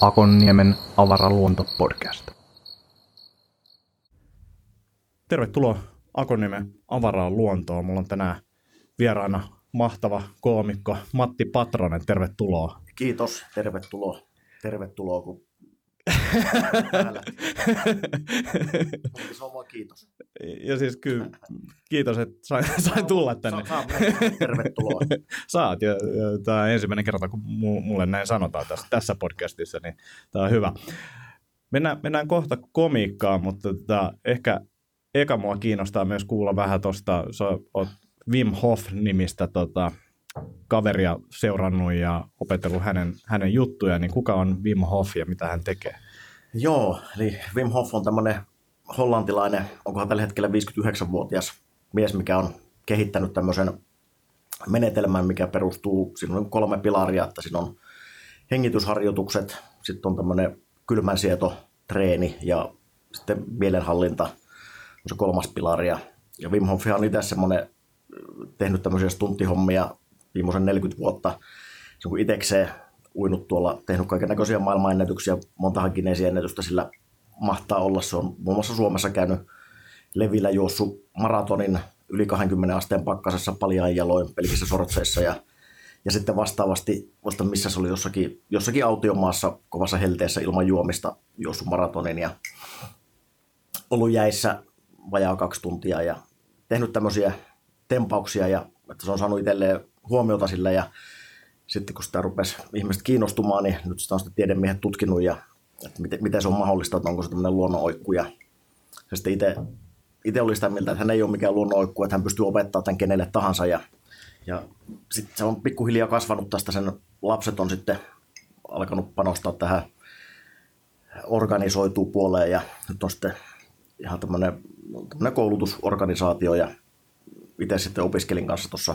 Akonniemen avaraluonto-podcast. Tervetuloa Akonniemen avaraan luontoon. Mulla on tänään vieraana mahtava koomikko Matti Patronen. Tervetuloa. Kiitos, tervetuloa. Tervetuloa, kun Se on vaan kiitos. Ja siis kyllä, kiitos, että sain, sain tulla tänne. Saa, tervetuloa. Saat, ja, ja tämä on ensimmäinen kerta, kun mulle näin sanotaan tässä, tässä podcastissa, niin tämä on hyvä. Mennään, mennään kohta komiikkaan, mutta tota, ehkä eka mua kiinnostaa myös kuulla vähän tuosta, sä oot Wim Hof-nimistä tota, kaveria seurannut ja opetellut hänen, hänen juttuja, niin kuka on Wim Hof ja mitä hän tekee? Joo, eli Wim Hof on tämmöinen hollantilainen, onkohan tällä hetkellä 59-vuotias mies, mikä on kehittänyt tämmöisen menetelmän, mikä perustuu, siinä on kolme pilaria, että siinä on hengitysharjoitukset, sitten on tämmöinen kylmänsieto, treeni ja sitten mielenhallinta on se kolmas pilari. Ja Wim Hof on itse semmoinen tehnyt tämmöisiä stunttihommia viimeisen 40 vuotta. On itsekseen uinut tuolla, tehnyt kaiken näköisiä maailmanennätyksiä, montahan ennätystä sillä mahtaa olla. Se on muun muassa Suomessa käynyt levillä juossut maratonin yli 20 asteen pakkasessa paljain jaloin pelkissä sortseissa ja, ja sitten vastaavasti, vasta missä se oli jossakin, jossakin autiomaassa kovassa helteessä ilman juomista juossut maratonin ja ollut jäissä vajaa kaksi tuntia ja tehnyt tämmöisiä tempauksia ja että se on saanut itselleen huomiota sillä ja sitten kun sitä rupesi ihmiset kiinnostumaan, niin nyt sitä on sitten tiedemiehet tutkinut ja että miten, miten se on mahdollista, että onko se tämmöinen luonnonoikku ja se sitten itse, itse oli sitä mieltä, että hän ei ole mikään luonnonoikku, että hän pystyy opettamaan tämän kenelle tahansa ja, ja sitten se on pikkuhiljaa kasvanut tästä, sen lapset on sitten alkanut panostaa tähän organisoituu puoleen ja nyt on sitten ihan tämmöinen, tämmöinen koulutusorganisaatio ja itse sitten opiskelin kanssa tuossa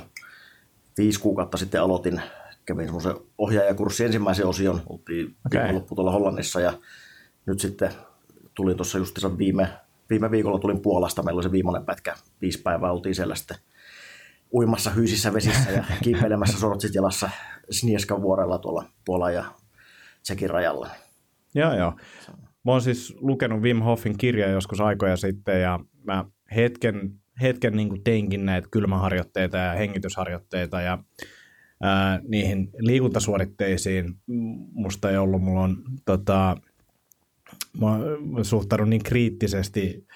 viisi kuukautta sitten aloitin, kävin semmoisen ohjaajakurssin ensimmäisen osion, oltiin okay. loppu tuolla Hollannissa ja nyt sitten tulin tuossa justiinsa viime, viime viikolla tulin Puolasta, meillä oli se viimeinen pätkä, viisi päivää oltiin siellä sitten uimassa hyisissä vesissä ja kiipeilemässä sortsit jalassa Snieskan vuorella tuolla Puolan ja Tsekin rajalla. Joo, joo. Mä oon siis lukenut Wim Hofin kirjaa joskus aikoja sitten ja mä hetken hetken niin kuin teinkin näitä kylmäharjoitteita ja hengitysharjoitteita ja ää, niihin liikuntasuoritteisiin musta ei ollut, mulla on tota, mä, suhtaudun niin kriittisesti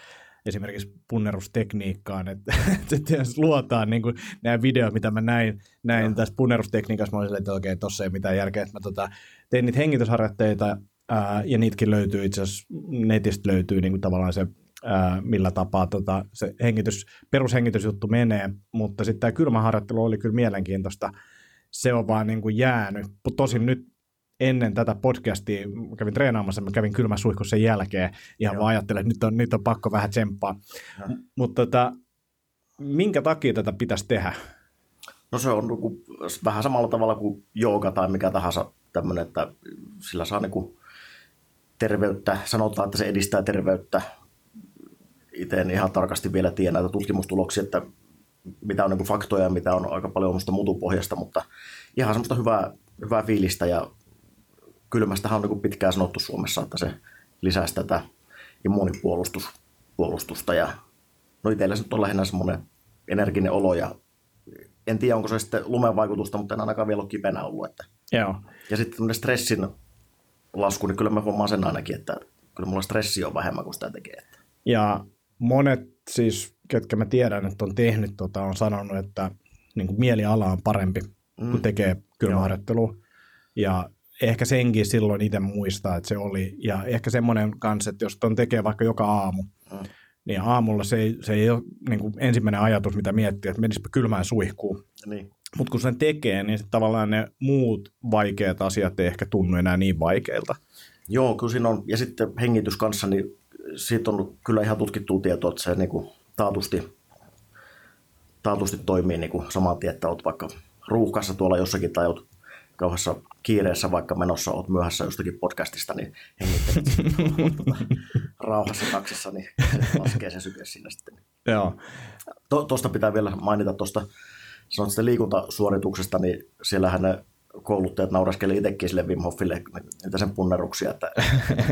esimerkiksi punnerustekniikkaan, että, että jos luotaan niin kuin nämä videot, mitä mä näin, näin no. tässä punnerustekniikassa, mä olin silleen, että okei, tossa ei mitään järkeä, että mä tota, tein niitä hengitysharjoitteita, ää, ja niitäkin löytyy itse asiassa, netistä löytyy niin kuin tavallaan se millä tapaa tota, se hengitys, perushengitysjuttu menee, mutta sitten tämä kylmäharjoittelu oli kyllä mielenkiintoista. Se on vaan niin kuin jäänyt. Tosin nyt ennen tätä podcastia kävin treenaamassa, mä kävin kylmä suihku sen jälkeen, ihan vaan ajattelin, että nyt on, nyt on pakko vähän tsemppaa. Mutta tota, minkä takia tätä pitäisi tehdä? No se on niin vähän samalla tavalla kuin jooga tai mikä tahansa tämmöinen, että sillä saa niin terveyttä, sanotaan, että se edistää terveyttä, itse en ihan tarkasti vielä tiedä näitä tutkimustuloksia, että mitä on niin faktoja ja mitä on aika paljon musta mutupohjasta, mutta ihan semmoista hyvää, hyvää fiilistä ja kylmästähän on niin pitkään sanottu Suomessa, että se lisäisi tätä immuunipuolustusta ja no itsellä se on lähinnä semmoinen energinen olo ja en tiedä onko se sitten lumen vaikutusta, mutta en ainakaan vielä ole kipeänä ollut. Että. Joo. Ja sitten tämmöinen stressin lasku, niin kyllä mä huomaan sen ainakin, että kyllä mulla stressi on vähemmän kuin sitä tekee. Että. Ja monet siis, ketkä mä tiedän, että on tehnyt, tota, on sanonut, että niin kuin mieliala on parempi, mm. kun tekee kylmäharjoittelua. Ja ehkä senkin silloin itse muistaa, että se oli. Ja ehkä semmoinen kanssa, että jos ton tekee vaikka joka aamu, mm. niin aamulla se ei, se ei ole niin kuin ensimmäinen ajatus, mitä miettii, että menisipä kylmään suihkuun. Niin. Mutta kun sen tekee, niin tavallaan ne muut vaikeat asiat ei ehkä tunnu enää niin vaikeilta. Joo, kyllä siinä on. Ja sitten hengitys kanssa, niin siitä on kyllä ihan tutkittua tietoa, että se niin kuin taatusti, taatusti toimii niin kuin saman tien, että olet vaikka ruuhkassa tuolla jossakin tai olet kauheassa kiireessä vaikka menossa, olet myöhässä jostakin podcastista, niin hengittelet tuota, rauhassa taksissa, niin se laskee se syke sinne sitten. Joo. Tuosta pitää vielä mainita tuosta, sanoit sitä liikuntasuorituksesta, niin siellähän ne kouluttajat nauraskeli itsekin sille Wim Hofille niitä sen punneruksia, että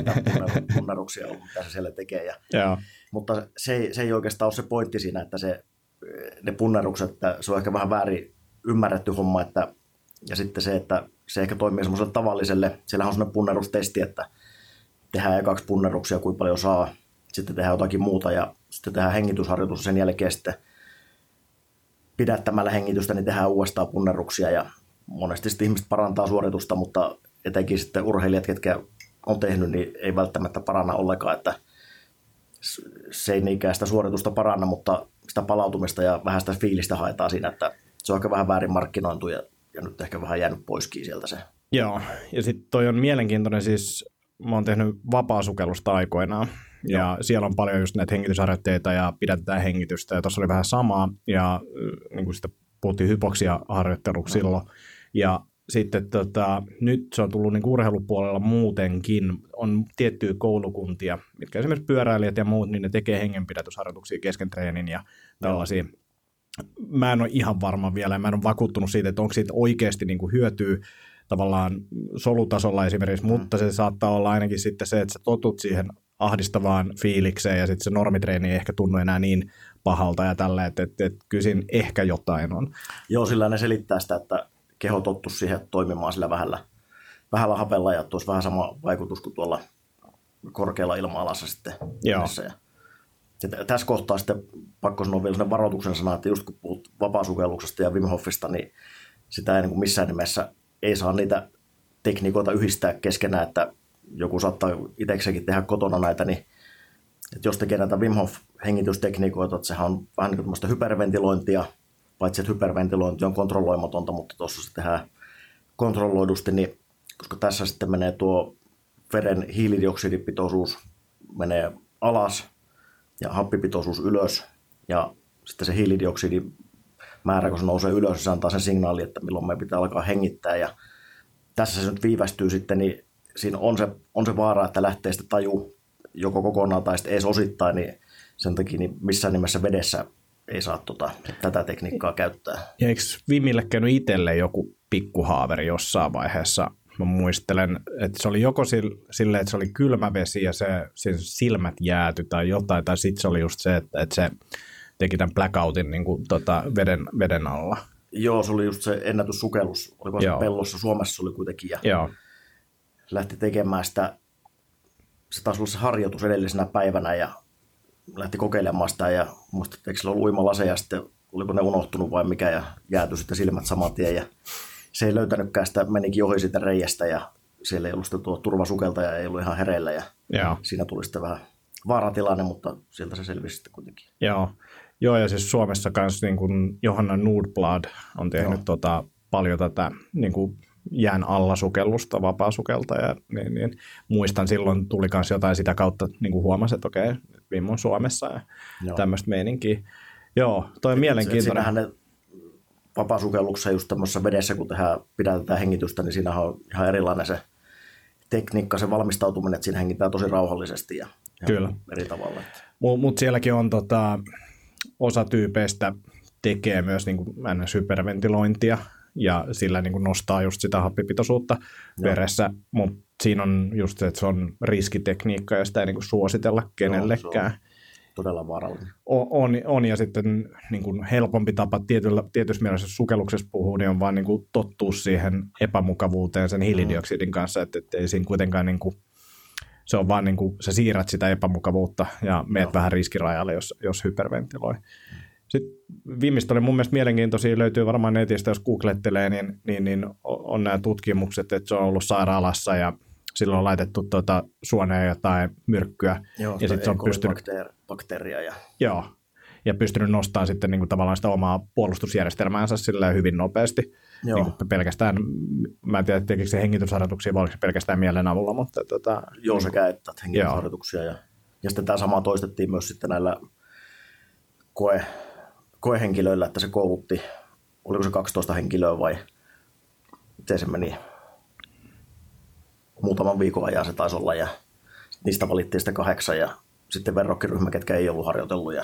punneruksia on, mitä se siellä tekee. Ja, Joo. mutta se ei, se ei oikeastaan ole se pointti siinä, että se, ne punnerukset, että se on ehkä vähän väärin ymmärretty homma, että, ja sitten se, että se ehkä toimii semmoiselle tavalliselle, siellä on semmoinen punnerustesti, että tehdään ekaksi punneruksia, kuinka paljon saa, sitten tehdään jotakin muuta ja sitten tehdään hengitysharjoitus sen jälkeen sitten pidättämällä hengitystä, niin tehdään uudestaan punneruksia ja monesti sitten ihmiset parantaa suoritusta, mutta etenkin sitten urheilijat, ketkä on tehnyt, niin ei välttämättä paranna ollenkaan, että se ei niinkään sitä suoritusta paranna, mutta sitä palautumista ja vähän sitä fiilistä haetaan siinä, että se on aika vähän väärin markkinointu ja, ja nyt ehkä vähän jäänyt poiskin sieltä se. Joo, ja sitten toi on mielenkiintoinen siis, mä oon tehnyt vapaasukellusta aikoinaan, ja Joo. siellä on paljon just näitä hengitysharjoitteita ja pidätetään hengitystä, ja tuossa oli vähän samaa, ja niin kuin sitä puhuttiin hypoksia harjoitteluksi no. silloin, ja sitten tota, nyt se on tullut niin urheilupuolella muutenkin, on tiettyjä koulukuntia, mitkä esimerkiksi pyöräilijät ja muut, niin ne tekee hengenpidätysharjoituksia kesken treenin ja tällaisia. Mä en ole ihan varma vielä, mä en ole vakuuttunut siitä, että onko siitä oikeasti niin kuin hyötyä tavallaan solutasolla esimerkiksi, mutta se saattaa olla ainakin sitten se, että sä totut siihen ahdistavaan fiilikseen ja sitten se normitreeni ei ehkä tunnu enää niin pahalta ja tällä, että, että kyllä siinä ehkä jotain on. Joo, sillä ne selittää sitä, että keho tottu siihen toimimaan sillä vähällä, vähällä hapella ja tuossa vähän sama vaikutus kuin tuolla korkealla ilma-alassa sitten. Joo. Ja, ja tässä kohtaa sitten pakko sanoa vielä varoituksen sana, että just kun puhut vapaasukelluksesta ja Wim Hofista, niin sitä ei niin kuin missään nimessä ei saa niitä tekniikoita yhdistää keskenään, että joku saattaa itsekseenkin tehdä kotona näitä, niin että jos tekee näitä Wim Hof hengitystekniikoita, että sehän on vähän niin kuin hyperventilointia, paitsi että hyperventilointi on kontrolloimatonta, mutta tuossa se tehdään kontrolloidusti, niin koska tässä sitten menee tuo veren hiilidioksidipitoisuus menee alas ja happipitoisuus ylös ja sitten se hiilidioksidi määrä, kun se nousee ylös, se antaa sen signaali, että milloin me pitää alkaa hengittää. Ja tässä se nyt viivästyy sitten, niin siinä on se, on se vaara, että lähtee sitten taju joko kokonaan tai sitten edes osittain, niin sen takia niin missään nimessä vedessä ei saa tota, tätä tekniikkaa käyttää. Ja eikö Vimille käynyt itselle joku pikkuhaaveri jossain vaiheessa? Mä muistelen, että se oli joko sille, että se oli kylmä vesi ja se, se silmät jääty tai jotain, tai sitten se oli just se, että, että se teki tämän blackoutin niin kuin, tota, veden, veden alla. Joo, se oli just se ennätyssukellus. Oliko se pellossa? Suomessa oli kuitenkin. Ja Joo. lähti tekemään sitä, se taisi olla se harjoitus edellisenä päivänä ja lähti kokeilemaan sitä ja muista, että eikö sillä ollut uimalase ja sitten oliko ne unohtunut vai mikä ja jääty sitten silmät saman tien ja se ei löytänytkään sitä, menikin ohi siitä reiästä ja siellä ei ollut sitä tuo turvasukelta ja ei ollut ihan hereillä ja Joo. siinä tuli sitten vähän vaaratilanne, mutta sieltä se selvisi sitten kuitenkin. Joo, Joo ja siis Suomessa kanssa niin kuin Johanna Nordblad on tehnyt tota, paljon tätä niin kuin jään alla sukellusta, vapaa-sukelta ja niin, niin. muistan silloin tuli myös jotain sitä kautta, niin kuin huomasin, että okei, Vim on Suomessa ja Joo. tämmöistä meininkiä. Joo, toi on mielenkiintoinen. Siinähän ne vapaasukelluksessa just tämmöisessä vedessä, kun tehdään, pidätetään hengitystä, niin siinä on ihan erilainen se tekniikka, se valmistautuminen, että siinä hengitään tosi rauhallisesti ja, ja Kyllä. eri tavalla. Mutta mut sielläkin on tota, osa tyypeistä tekee myös niin kuin hyperventilointia, ja sillä niin kuin nostaa just sitä happipitoisuutta Joo. veressä, mutta siinä on just se, että se on riskitekniikka ja sitä ei niin kuin suositella kenellekään. Joo, todella vaarallinen. On, on, on ja sitten niin kuin helpompi tapa tietyllä, tietyssä mielessä sukelluksessa puhuu, niin on vaan niin kuin tottua siihen epämukavuuteen sen hiilidioksidin kanssa, että, että ei siinä kuitenkaan niin kuin, se on vaan niin kuin, sä siirrät sitä epämukavuutta ja meet Joo. vähän riskirajalle, jos, jos hyperventiloi. Mm. Sitten viimeistä oli mun mielestä mielenkiintoisia, löytyy varmaan netistä, jos googlettelee, niin, niin, niin on nämä tutkimukset, että se on ollut sairaalassa ja silloin on laitettu tuota suoneen jotain myrkkyä. Joo, ja sitten se on pystynyt... bakteeria. Ja... Joo, ja pystynyt nostamaan sitten niin kuin tavallaan sitä omaa puolustusjärjestelmäänsä hyvin nopeasti. Joo. Niin kuin pelkästään, mä en tiedä, tekikö se hengitysharjoituksia vai oliko se pelkästään mielen avulla, mutta... Tota, Joo, sekä että hengitysharjoituksia. Ja, ja sitten tämä sama toistettiin myös sitten näillä koe, koehenkilöillä, että se koulutti, oliko se 12 henkilöä vai miten se meni, muutaman viikon ajan se taisi olla ja niistä valittiin sitten kahdeksan ja sitten verrokkiryhmä, ketkä ei ollut harjoitellut ja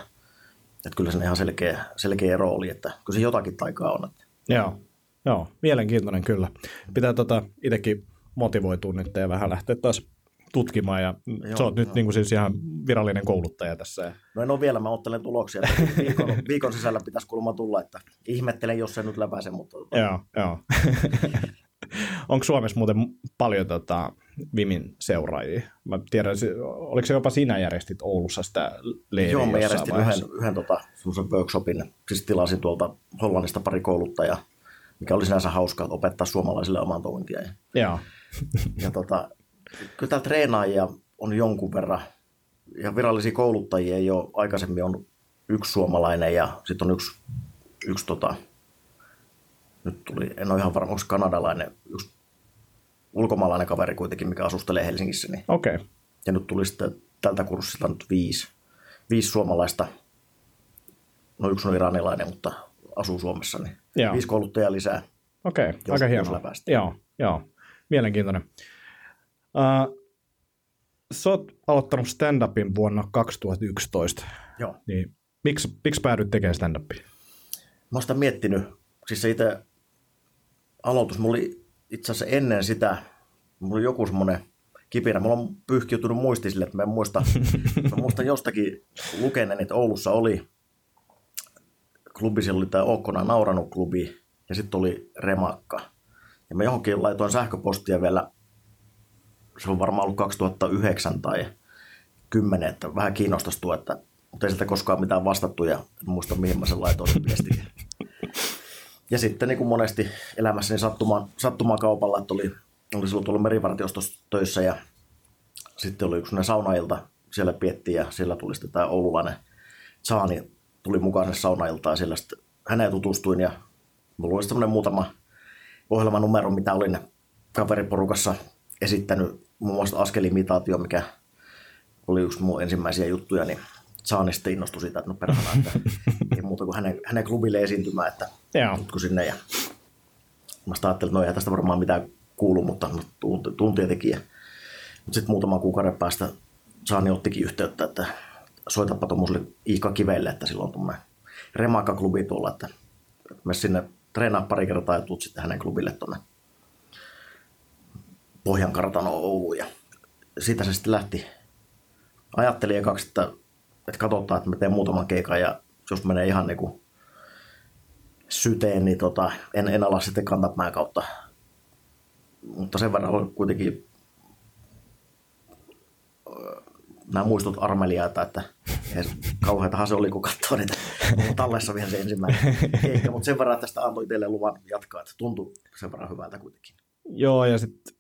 Että kyllä se ihan selkeä, selkeä ero oli, että kyllä se jotakin taikaa on. Että. Joo, joo, mielenkiintoinen kyllä. Pitää tota itsekin motivoitua nyt ja vähän lähteä taas tutkimaan ja joo, sä oot nyt niin kuin siis ihan virallinen kouluttaja tässä. No en ole vielä, mä ottelen tuloksia. Viikon, viikon sisällä pitäisi kulma tulla, että ihmettelen, jos se nyt läpäise. Mutta... Joo, joo. Onko Suomessa muuten paljon tota, Vimin seuraajia? Mä tiedän, oliko se jopa sinä järjestit Oulussa sitä leiriä Joo, mä järjestin vaiheessa. yhden, yhden tota, workshopin. Siis tilasin tuolta Hollannista pari kouluttajaa, mikä oli sinänsä hauska opettaa suomalaisille oman toimintia. Joo. ja tota, kyllä täällä treenaajia on jonkun verran. Ja virallisia kouluttajia ei ole. Aikaisemmin on yksi suomalainen ja sitten on yksi, yksi tota, nyt tuli, en ole ihan varma, onko kanadalainen, yksi ulkomaalainen kaveri kuitenkin, mikä asustelee Helsingissä. Niin. Okei. Okay. Ja nyt tuli sitten tältä kurssilta nyt viisi, viisi suomalaista, no yksi on iranilainen, mutta asuu Suomessa, niin joo. viisi kouluttajaa lisää. Okei, okay. aika hienoa. Joo, joo, mielenkiintoinen. Uh, sä oot aloittanut stand-upin vuonna 2011. Joo. Niin miksi, miksi päädyit tekemään stand-upia? Mä oon sitä miettinyt. Siis se itse aloitus, mulla oli itse asiassa ennen sitä, mulla oli joku semmoinen kipinä. Mulla on pyyhkiytynyt muisti sille, että mä en muista, mä muistan jostakin lukeneen, että Oulussa oli klubi, siellä oli tämä Ookkona nauranut klubi ja sitten oli Remakka. Ja mä johonkin laitoin sähköpostia vielä se on varmaan ollut 2009 tai 10, että vähän kiinnostaisi tuo, että, mutta ei sieltä koskaan mitään vastattu ja en muista mihin mä sen laitoin sen viestin. Ja sitten niin kuin monesti elämässäni sattumaan, sattumaan kaupalla, että oli, oli silloin tullut merivartiostossa töissä ja sitten oli yksi saunailta, siellä piettiin ja siellä tuli sitten tämä oululainen Saani tuli mukaan sinne saunailtaan ja siellä sitten häneen tutustuin ja mulla oli semmoinen muutama ohjelmanumero, mitä olin kaveriporukassa esittänyt. Muun muassa askelimitaatio, mikä oli yksi mun ensimmäisiä juttuja, niin Saani sitten innostui siitä, että no perhana, että ei muuta kuin hänen, hänen klubille esiintymään, että tutku sinne. Ja mä ajattelin, että no ei tästä varmaan mitään kuulu, mutta no, tuntia tekijä. Mutta sitten muutaman kuukauden päästä Saani ottikin yhteyttä, että soitapa tuommoiselle Iika Kivelle, että silloin tuommoinen Remaka-klubi tuolla, että me sinne treenaa pari kertaa ja tuut sitten hänen klubille tuonne Pohjankartano Oulu ja siitä se sitten lähti. Ajattelin ekaksi, että, että katsotaan, että mä teen muutaman keikan ja jos menee ihan niin kuin syteen, niin tota, en, en ala sitten kantapään kautta. Mutta sen verran on kuitenkin nämä muistut armeliaita, että kauheatahan se oli, kun katsoo niitä tallessa vielä se ensimmäinen keikka, mutta sen verran tästä antoi teille luvan jatkaa, että tuntui sen verran hyvältä kuitenkin. Joo, ja sitten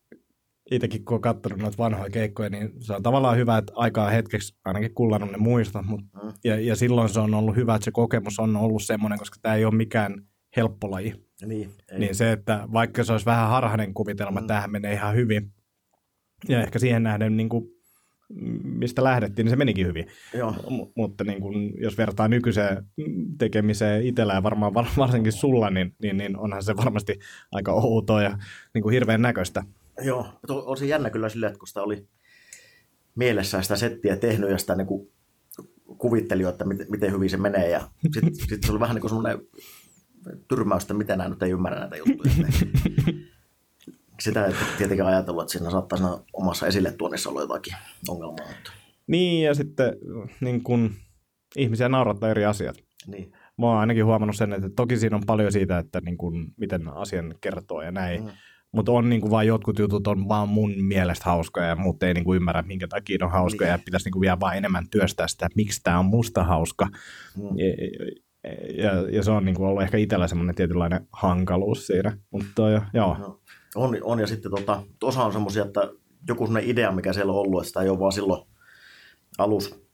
itsekin kun on katsonut noita vanhoja keikkoja, niin se on tavallaan hyvä, että aikaa hetkeksi ainakin kullannut ne muistot, mutta, mm. ja, ja silloin se on ollut hyvä, että se kokemus on ollut semmoinen, koska tämä ei ole mikään helppo laji. Niin, ei. niin se, että vaikka se olisi vähän harhainen kuvitelma, mm. tähän menee ihan hyvin, ja ehkä siihen nähden, niin kuin, mistä lähdettiin, niin se menikin hyvin. Joo. M- mutta niin kuin, jos vertaa nykyiseen tekemiseen itsellä ja varmaan varsinkin sulla, niin, niin, niin onhan se varmasti aika outoa ja niin kuin hirveän näköistä. Joo, on se jännä kyllä silleen, että kun sitä oli mielessään sitä settiä tehnyt ja sitä niin kuin kuvitteli, että miten, miten hyvin se menee. Ja sitten sit se oli vähän niin kuin semmoinen tyrmäys, että miten nämä nyt ei ymmärrä näitä juttuja. Sitä ei tietenkään ajatellut, että siinä saattaa siinä omassa esille tuonnissa olla jotakin ongelmaa. Mutta... Niin, ja sitten niin kun, ihmisiä naurattaa eri asiat. Niin. Mä oon ainakin huomannut sen, että toki siinä on paljon siitä, että niin kun, miten asian kertoo ja näin. Mm. Mutta on niin kuin vaan jotkut jutut on vaan mun mielestä hauskoja ja muut ei niin kuin ymmärrä, minkä takia on hauskoja niin. ja pitäisi niin kuin vielä vaan enemmän työstää sitä, että miksi tämä on musta hauska. Mm. Ja, ja, ja, se on niin kuin ollut ehkä itsellä semmoinen tietynlainen hankaluus siinä. Mutta joo. No, on, on, ja sitten tota, osa on semmoisia, että joku semmoinen idea, mikä siellä on ollut, että sitä ei ole vaan silloin alus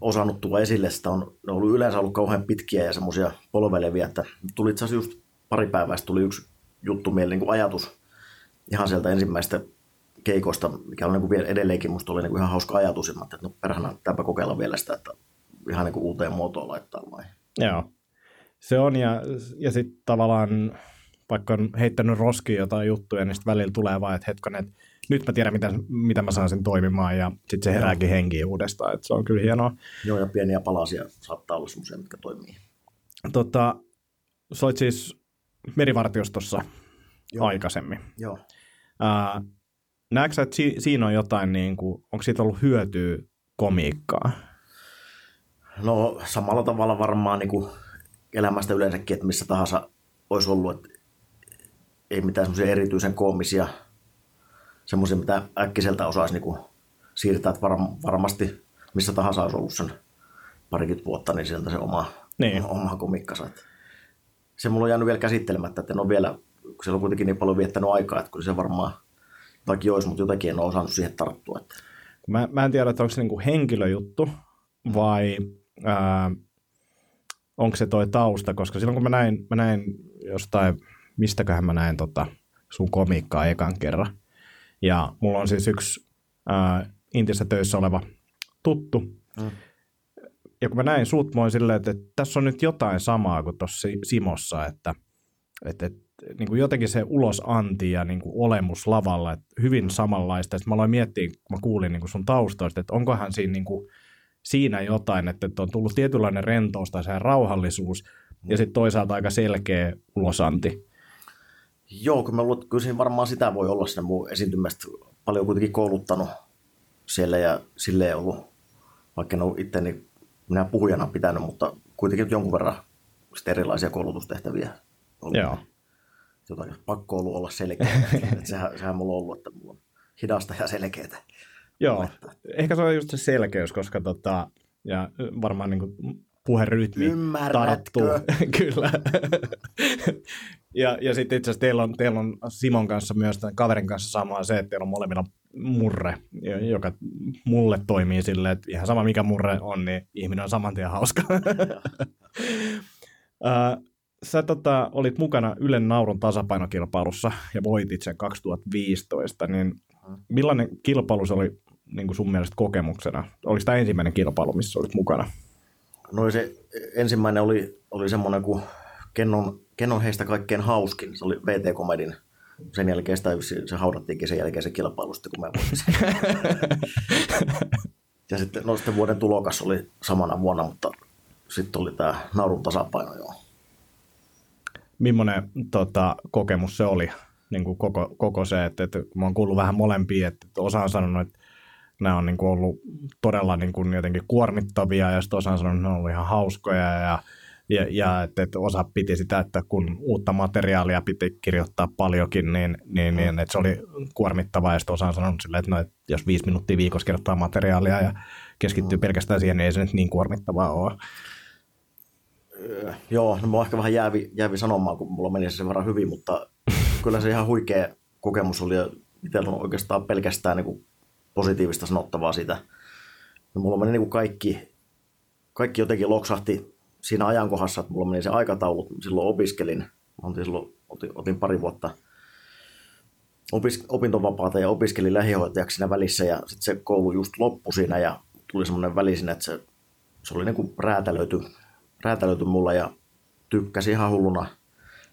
osannut tulla esille. Sitä on, ne on ollut yleensä ollut kauhean pitkiä ja semmoisia polveleviä, että tuli itse asiassa just pari päivää tuli yksi juttu mieleen, niin kuin ajatus ihan sieltä ensimmäistä keikosta, mikä on niin kuin vielä edelleenkin musta oli niin kuin ihan hauska ajatus, että no perhana, tämäpä kokeilla vielä sitä, että ihan niin kuin uuteen muotoon laittaa vai. Joo, se on ja, ja sitten tavallaan vaikka on heittänyt roskiin jotain juttuja, niin sitten välillä tulee vaan, että hetkonen, että nyt mä tiedän, mitä, mitä mä saan sen toimimaan, ja sitten se herääkin henkiin uudestaan, että se on kyllä hienoa. Joo, ja pieniä palasia saattaa olla semmoisia, mitkä toimii. Tota, sä siis merivartiostossa Joo. aikaisemmin. Joo. Ää, näetkö sä, että si- siinä on jotain, niin kuin, onko siitä ollut hyötyä komiikkaa? No samalla tavalla varmaan niin kuin elämästä yleensäkin, että missä tahansa olisi ollut, että ei mitään semmoisia erityisen koomisia, semmoisia, mitä äkkiseltä osaisi niin kuin siirtää, että var- varmasti missä tahansa olisi ollut sen parikymmentä vuotta, niin sieltä se oma, Niin. oma komikkansa. Että se mulla on jäänyt vielä käsittelemättä, että en ole vielä, kun siellä on kuitenkin niin paljon viettänyt aikaa, että kyllä se varmaan jotakin olisi, mutta jotakin en ole osannut siihen tarttua. Että Mä, mä en tiedä, että onko se niinku henkilöjuttu vai ää, onko se toi tausta, koska silloin kun mä näin, mä näin jostain, mistäköhän mä näin tota sun komiikkaa ekan kerran. Ja mulla on siis yksi ää, Intissä töissä oleva tuttu. Mm. Ja kun mä näin sut, mä silleen, että, että tässä on nyt jotain samaa kuin tuossa Simossa, että, että, että niin kuin jotenkin se ulosanti ja niin kuin olemus lavalla, että hyvin samanlaista. Sitten mä aloin miettiä, kun mä kuulin niin kuin sun taustoista, että onkohan siinä, niin kuin, siinä jotain, että, että on tullut tietynlainen rentous tai se rauhallisuus ja sitten toisaalta aika selkeä ulosanti. Joo, kyllä mä luulen, että kyllä varmaan sitä voi olla siinä mun esiintymästä paljon kuitenkin kouluttanut siellä ja silleen ollut, vaikka en ole itteni minä puhujana pitänyt, mutta kuitenkin jonkun verran erilaisia koulutustehtäviä ollut. Joo. Jotain pakko ollut olla selkeä. että sehän, sehän mulla on ollut, että mulla on hidasta ja selkeää. Joo, ehkä se on just se selkeys, koska tota, ja varmaan niin kuin puherytmi Ymmärrätkö? tarttuu. Kyllä. ja ja sitten itse asiassa teillä on, teillä on Simon kanssa myös, tämän kaverin kanssa samaa se, että teillä on molemmilla murre, joka mulle toimii silleen, että ihan sama mikä murre on, niin ihminen on saman tien hauska. Sä tota, olit mukana Ylen naurun tasapainokilpailussa ja voitit sen 2015, niin millainen kilpailu se oli niin kuin sun mielestä kokemuksena? Oliko tämä ensimmäinen kilpailu, missä olit mukana? No se ensimmäinen oli, oli semmoinen kuin Kennon, Kennon heistä kaikkein hauskin. Se oli VT Comedin. Sen jälkeen sitä, se haudattiinkin sen jälkeen se kilpailu sitten, kun mä voitin sen. ja sitten, no sitten vuoden tulokas oli samana vuonna, mutta sitten oli tämä naurun tasapaino, joo. Millainen tota, kokemus se oli? Niin kuin koko, koko se, että, että mä oon kuullut vähän molempia, että osa on sanonut, että nämä on niin kuin ollut todella niin kuin jotenkin kuormittavia ja sitten osa on sanonut, että ne on ollut ihan hauskoja ja, ja, ja että, että osa piti sitä, että kun uutta materiaalia piti kirjoittaa paljonkin, niin, niin, niin että se oli kuormittavaa. Ja sitten osa on sanonut silleen, että, no, että jos viisi minuuttia viikossa kirjoittaa materiaalia ja keskittyy pelkästään siihen, niin ei se nyt niin kuormittavaa ole. Öö, Joo, no mä oon ehkä vähän jäävi, jäävi sanomaan, kun mulla meni se sen verran hyvin, mutta kyllä se ihan huikea kokemus oli ja itsellä on oikeastaan pelkästään niin kuin positiivista sanottavaa siitä. No, mulla meni niin kuin kaikki, kaikki jotenkin loksahti siinä ajankohdassa, että mulla meni se aikataulu, silloin opiskelin, mä oltiin silloin, otin, otin pari vuotta opis, opintovapaata ja opiskelin lähihoitajaksi siinä välissä ja sitten se koulu just loppui siinä ja tuli semmoinen väli siinä, että se, se oli niin kuin räätälöity, räätälöity mulla ja tykkäsin ihan hulluna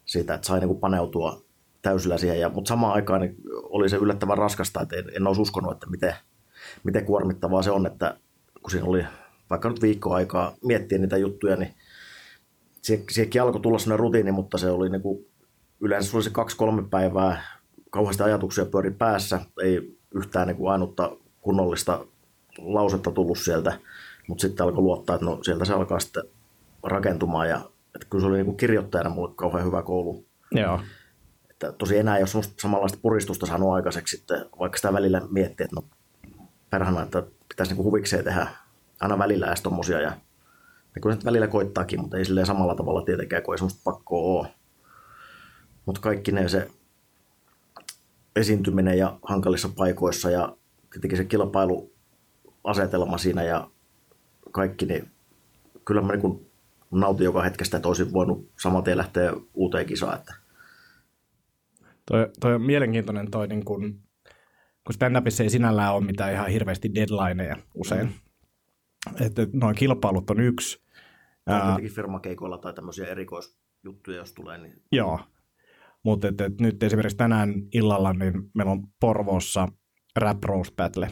siitä, että sai niin kuin paneutua täysillä siihen. Ja, mutta samaan aikaan niin oli se yllättävän raskasta, että en, en olisi uskonut, että miten, miten kuormittavaa se on, että kun siinä oli vaikka nyt viikko aikaa miettiä niitä juttuja, niin sie- siihenkin alkoi tulla sellainen rutiini, mutta se oli niin kuin, yleensä se oli se kaksi-kolme päivää, kauheasti ajatuksia pyöri päässä, ei yhtään niin kuin ainutta kunnollista lausetta tullut sieltä, mutta sitten alkoi luottaa, että no sieltä se alkaa sitten rakentumaan ja että kyllä se oli niin kuin kirjoittajana mulle kauhean hyvä koulu. Joo. Että tosi enää ei ole samanlaista puristusta saanut aikaiseksi sitten, vaikka sitä välillä miettii, että no perhana, että pitäisi niin huvikseen tehdä aina välillä edes tommosia ja ja kyllä se nyt välillä koittaakin, mutta ei silleen samalla tavalla tietenkään, kun ei semmoista pakkoa ole. Mutta kaikki ne se esiintyminen ja hankalissa paikoissa ja tietenkin se kilpailuasetelma siinä ja kaikki, niin kyllä mä niin nautin joka hetkestä, että olisin voinut saman tien lähteä uuteen kisaan. Että Toi, toi on mielenkiintoinen toi, niin kun, kun stand-upissa ei sinällään ole mitään ihan hirveästi deadlineja usein. Mm. Että noin kilpailut on yksi. tai Ää, tietenkin firmakeikoilla tai tämmöisiä erikoisjuttuja, jos tulee, niin Joo, mutta et, et nyt esimerkiksi tänään illalla niin meillä on Porvoossa Rap Rose Battle.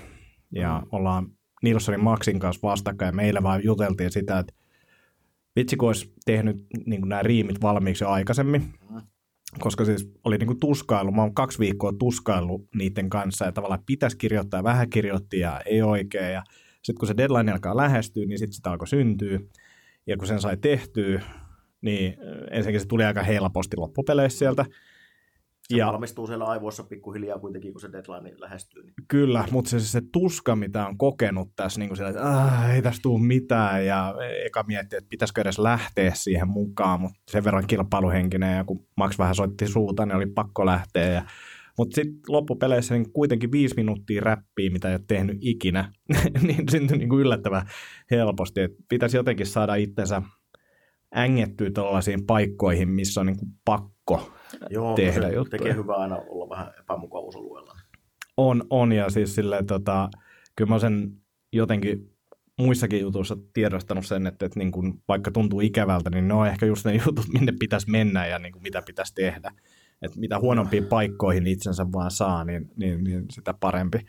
Ja mm. ollaan Nilssonin Maxin kanssa vastakkain ja meillä vaan juteltiin sitä, että vitsi kun olisi tehnyt niin nämä riimit valmiiksi jo aikaisemmin, mm. koska siis oli niin kuin tuskailu, mä oon kaksi viikkoa tuskailu niiden kanssa ja tavallaan pitäisi kirjoittaa, vähän kirjoitti ja ei oikein ja sitten kun se deadline alkaa lähestyä, niin sitten sitä alkoi syntyä ja kun sen sai tehtyä, niin ensinnäkin se tuli aika helposti loppupeleissä sieltä, se ja, valmistuu siellä aivoissa pikkuhiljaa kuitenkin, kun se deadline lähestyy. Niin. Kyllä, mutta se, se tuska, mitä on kokenut tässä, niin kuin siellä, että ei tässä tule mitään, ja eka mietti, että pitäisikö edes lähteä siihen mukaan, mutta sen verran kilpailuhenkinen, ja kun Max vähän soitti suuta, niin oli pakko lähteä, ja mutta sitten loppupeleissä niin kuitenkin viisi minuuttia räppiä, mitä ei ole tehnyt ikinä, niin syntyi niin kuin yllättävän helposti. Et pitäisi jotenkin saada itsensä ängettyä tällaisiin paikkoihin, missä on niin kuin pakko Joo, tehdä se juttuja. tekee hyvää aina olla vähän epämukavuusalueella. On, on ja siis silleen, tota, kyllä mä sen jotenkin muissakin jutuissa tiedostanut sen, että, että niin kuin, vaikka tuntuu ikävältä, niin ne on ehkä just ne jutut, minne pitäisi mennä ja niin kuin, mitä pitäisi tehdä. Että mitä huonompiin paikkoihin itsensä vaan saa, niin, niin, niin sitä parempi.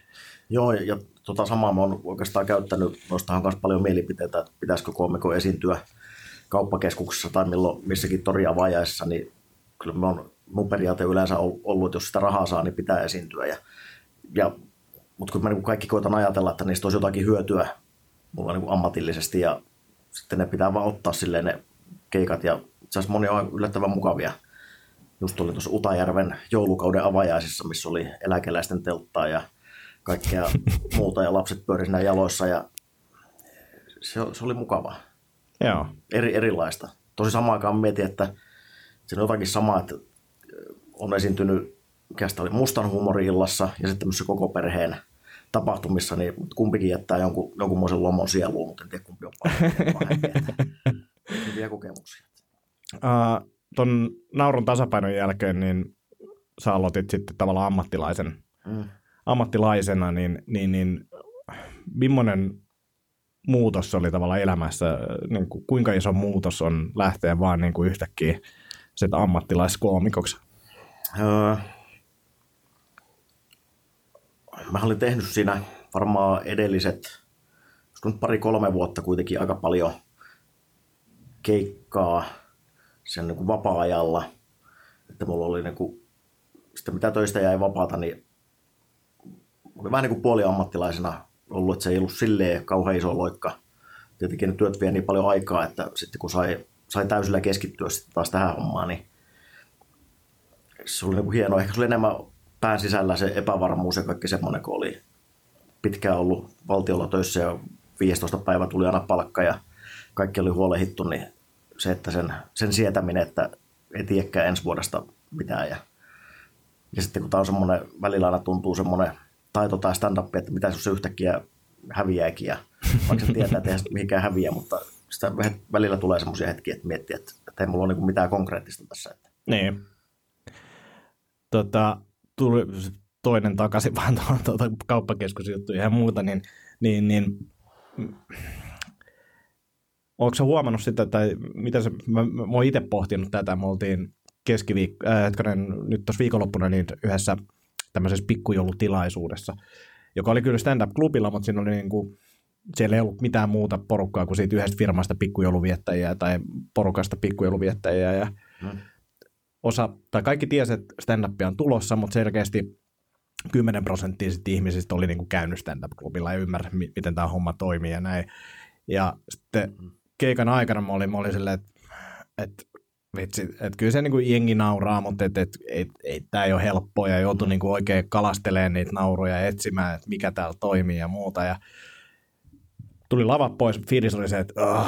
Joo, ja tota samaa mä oon oikeastaan käyttänyt, nostahan myös paljon mielipiteitä, että pitäisikö koomiko esiintyä kauppakeskuksessa tai milloin missäkin toriavajaissa, niin kyllä mä on, mun periaate yleensä ollut, että jos sitä rahaa saa, niin pitää esiintyä. Ja, ja, mutta kun mä niin kaikki koitan ajatella, että niistä olisi jotakin hyötyä mulla niin ammatillisesti ja sitten ne pitää vaan ottaa silleen ne keikat ja itse asiassa moni on yllättävän mukavia. Just oli tuossa Utajärven joulukauden avajaisissa, missä oli eläkeläisten telttaa ja kaikkea muuta ja lapset pyörisivät jaloissa ja se, se oli mukavaa. Joo. Eri, erilaista. Tosi samaan aikaan mietin, että siinä on jotakin samaa, että on esiintynyt, mikä oli mustan huumori-illassa ja sitten tämmöisessä koko perheen tapahtumissa, niin kumpikin jättää jonkun, jonkunmoisen lomon sieluun, mutta en tiedä kumpi on pahempi. Hyviä kokemuksia. Uh, ton naurun tasapainon jälkeen, niin sä aloitit sitten tavallaan ammattilaisen, mm. ammattilaisena, niin, niin, niin millainen muutos oli tavallaan elämässä, niin kuin, kuinka iso muutos on lähteä vaan niin kuin yhtäkkiä sitä ammattilaiskoomikoksi? Öö, mä olin tehnyt siinä varmaan edelliset, nyt pari-kolme vuotta kuitenkin aika paljon keikkaa sen niin kuin vapaa-ajalla. Että mulla oli niin kuin, sitten mitä töistä jäi vapaata, niin oli vähän niin kuin puoliammattilaisena ollut, että se ei ollut silleen kauhean iso loikka. Tietenkin ne työt vie niin paljon aikaa, että sitten kun sai sai täysillä keskittyä sitten taas tähän hommaan, niin se oli niin hienoa. Ehkä se oli enemmän pään sisällä se epävarmuus ja kaikki semmoinen, kun oli pitkään ollut valtiolla töissä ja 15 päivä tuli aina palkka ja kaikki oli huolehittu, niin se, että sen, sen sietäminen, että ei tiedäkään ensi vuodesta mitään. Ja, ja sitten kun tämä on semmoinen, välillä aina tuntuu semmoinen taito tai stand-up, että mitä jos yhtäkkiä häviääkin ja vaikka se tietää, että ei mihinkään häviä, mutta sitä välillä tulee semmoisia hetkiä, että miettii, että, että ei mulla ole niin mitään konkreettista tässä. Että. Niin. Tota, tuli toinen takaisin vaan tuota kauppakeskusjuttuja ja muuta, niin, niin, niin onko sä huomannut sitä, tai mitä se, mä, mä oon itse pohtinut tätä, me oltiin keskiviikko, äh, nyt tuossa viikonloppuna niin yhdessä tämmöisessä pikkujoulutilaisuudessa, joka oli kyllä stand-up-klubilla, mutta siinä oli niin kuin siellä ei ollut mitään muuta porukkaa kuin siitä yhdestä firmasta pikkujouluviettäjiä tai porukasta pikkujouluviettäjiä ja hmm. osa, tai kaikki tiesi, että stand on tulossa, mutta selkeästi 10 prosenttia sit ihmisistä oli niinku käynyt stand-up-klubilla ja ymmärrä, miten tämä homma toimii ja näin. Ja sitten hmm. Keikan aikana mä olin, mä olin silleen, että et, vitsi, että kyllä se niinku jengi nauraa, mutta et, et, et, et, tämä ei ole helppoa ja joutui mm. niinku oikein kalastelemaan niitä nauruja ja etsimään, että mikä täällä toimii ja muuta. Ja tuli lava pois, fiilis oli se, että oh,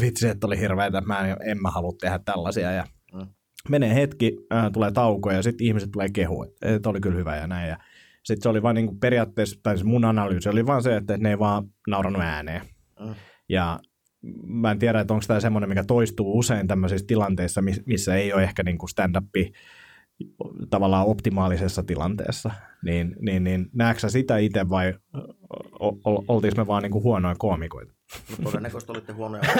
vitsi, että oli hirveätä, mä en, en mä halua tehdä tällaisia. Ja mm. Menee hetki, äh, tulee tauko ja sitten ihmiset tulee kehu, että, että oli kyllä hyvä ja näin. Ja sitten se oli vaan niin kuin periaatteessa, tai mun analyysi oli vaan se, että ne ei vaan nauranut ääneen. Mm. Ja mä en tiedä, että onko tämä semmoinen, mikä toistuu usein tämmöisissä tilanteissa, missä ei ole ehkä niin kuin stand-upi tavallaan optimaalisessa tilanteessa, niin, niin, niin näetkö sä sitä itse vai oltiinko me vaan niinku huonoja koomikoita? No todennäköisesti olitte huonoja.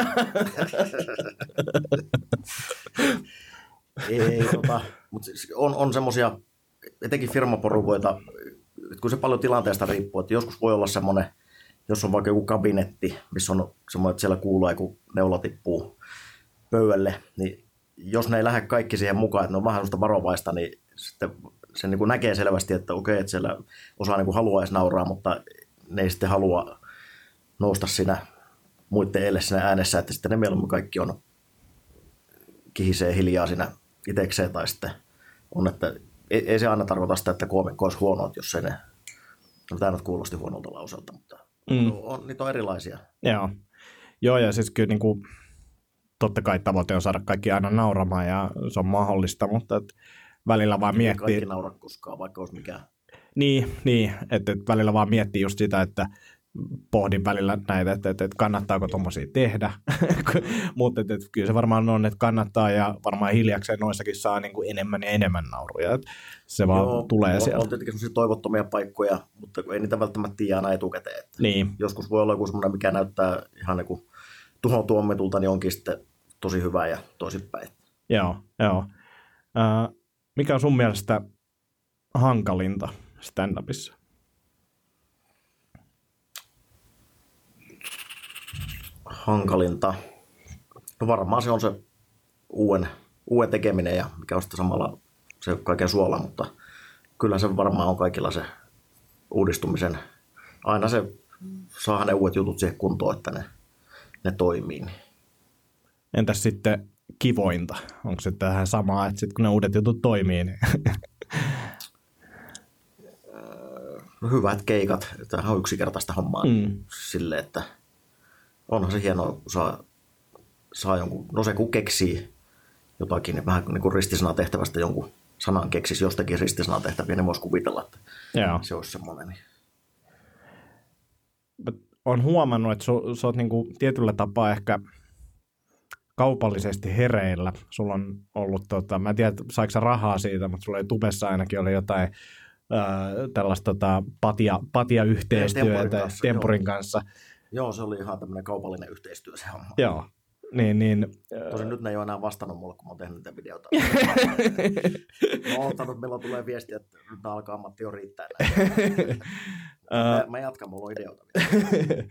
ei, tota, mutta siis on, on semmoisia, etenkin firmaporukoita, kun se paljon tilanteesta riippuu, että joskus voi olla semmoinen, jos on vaikka joku kabinetti, missä on semmoinen, että siellä kuuluu, kun neula tippuu pöydälle, niin jos ne ei lähde kaikki siihen mukaan, että ne on vähän sellaista varovaista, niin sitten se niin näkee selvästi, että okei, että siellä osa niin haluaisi nauraa, mutta ne ei sitten halua nousta siinä muiden edelle siinä äänessä, että sitten ne mieluummin kaikki on kihisee hiljaa siinä itekseen tai sitten on, että ei, ei se aina tarkoita sitä, että koomikko olisi huono, jos se ne, no tämä nyt kuulosti huonolta lauselta, mutta mm. on, niitä on erilaisia. Joo. Joo, ja siis kyllä niin kuin, totta kai tavoite on saada kaikki aina nauramaan ja se on mahdollista, mutta et välillä vaan miettii... Kaikki naura koskaan, vaikka olisi mikään. Niin, niin että, että välillä vaan miettii just sitä, että pohdin välillä näitä, että, että, että kannattaako tuommoisia tehdä, mutta että, että kyllä se varmaan on, että kannattaa ja varmaan hiljakseen noissakin saa niin kuin enemmän ja enemmän nauruja, että se vaan Joo, tulee on, sieltä. On tietenkin sellaisia toivottomia paikkoja, mutta ei niitä välttämättä tiedä aina etukäteen. Että niin. Joskus voi olla joku semmoinen, mikä näyttää ihan niin kuin tuhon tuomitulta, niin onkin sitten tosi hyvä ja toisinpäin. Joo, joo. Uh, mikä on sun mielestä hankalinta stand-upissa? Hankalinta? No varmaan se on se uuden, uuden tekeminen ja mikä on sitten samalla se kaiken suola, mutta kyllä se varmaan on kaikilla se uudistumisen. Aina se saa ne uudet jutut siihen kuntoon, että ne, ne toimii. Entäs sitten kivointa? Onko se tähän samaa, että sitten kun ne uudet jutut toimii, niin... No hyvät keikat. Tämä on yksinkertaista hommaa mm. sille, että onhan se hienoa, kun saa, saa jonkun, no se kun keksii jotakin, niin vähän niin kuin ristisanatehtävästä jonkun sanan keksisi jostakin ristisanatehtäviä, niin voisi kuvitella, että Joo. se olisi semmoinen. Niin. Olen huomannut, että sä oot niin kuin tietyllä tapaa ehkä kaupallisesti hereillä. Sulla on ollut, tota, mä en tiedä, saiko rahaa siitä, mutta sulla oli tubessa ainakin oli jotain ää, tällaista tota, patia, patia-yhteistyötä Tempurin kanssa. Tempurin kanssa. Joo, se oli ihan tämmöinen kaupallinen yhteistyö se homma. Joo, niin, niin, Tosin nyt ne ei ole enää vastannut mulle, kun mä oon tehnyt niitä videoita. mä oon ottanut, milloin tulee viesti, että nyt alkaa ammatti jo riittää. mä, mä jatkan, mulla on ideoita.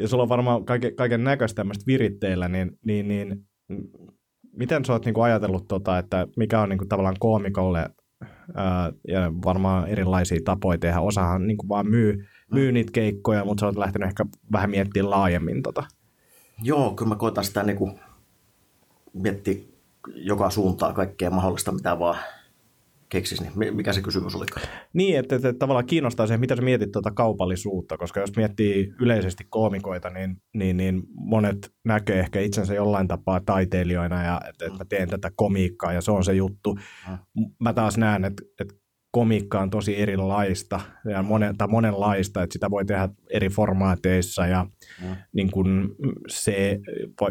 ja sulla on varmaan kaiken, kaiken näköistä tämmöistä viritteillä, niin, niin, niin miten sä oot niinku ajatellut, tota, että mikä on niinku tavallaan koomikolle ää, ja varmaan erilaisia tapoja tehdä. Osahan niinku vaan myy myy niitä keikkoja, mutta sä oot lähtenyt ehkä vähän miettimään laajemmin tota. Joo, kyllä mä koitan sitä niin kuin miettiä joka suuntaa kaikkea mahdollista, mitä vaan keksisi, niin mikä se kysymys oli? Niin, että, että, että tavallaan kiinnostaa se, mitä sä mietit tuota kaupallisuutta, koska jos miettii yleisesti koomikoita, niin, niin, niin monet näkee ehkä itsensä jollain tapaa taiteilijoina ja että, että mä teen tätä komiikkaa ja se on se juttu. Mm. Mä taas näen, että, että komiikka on tosi erilaista ja monen, tai monenlaista, että sitä voi tehdä eri formaateissa ja mm. niin kun se,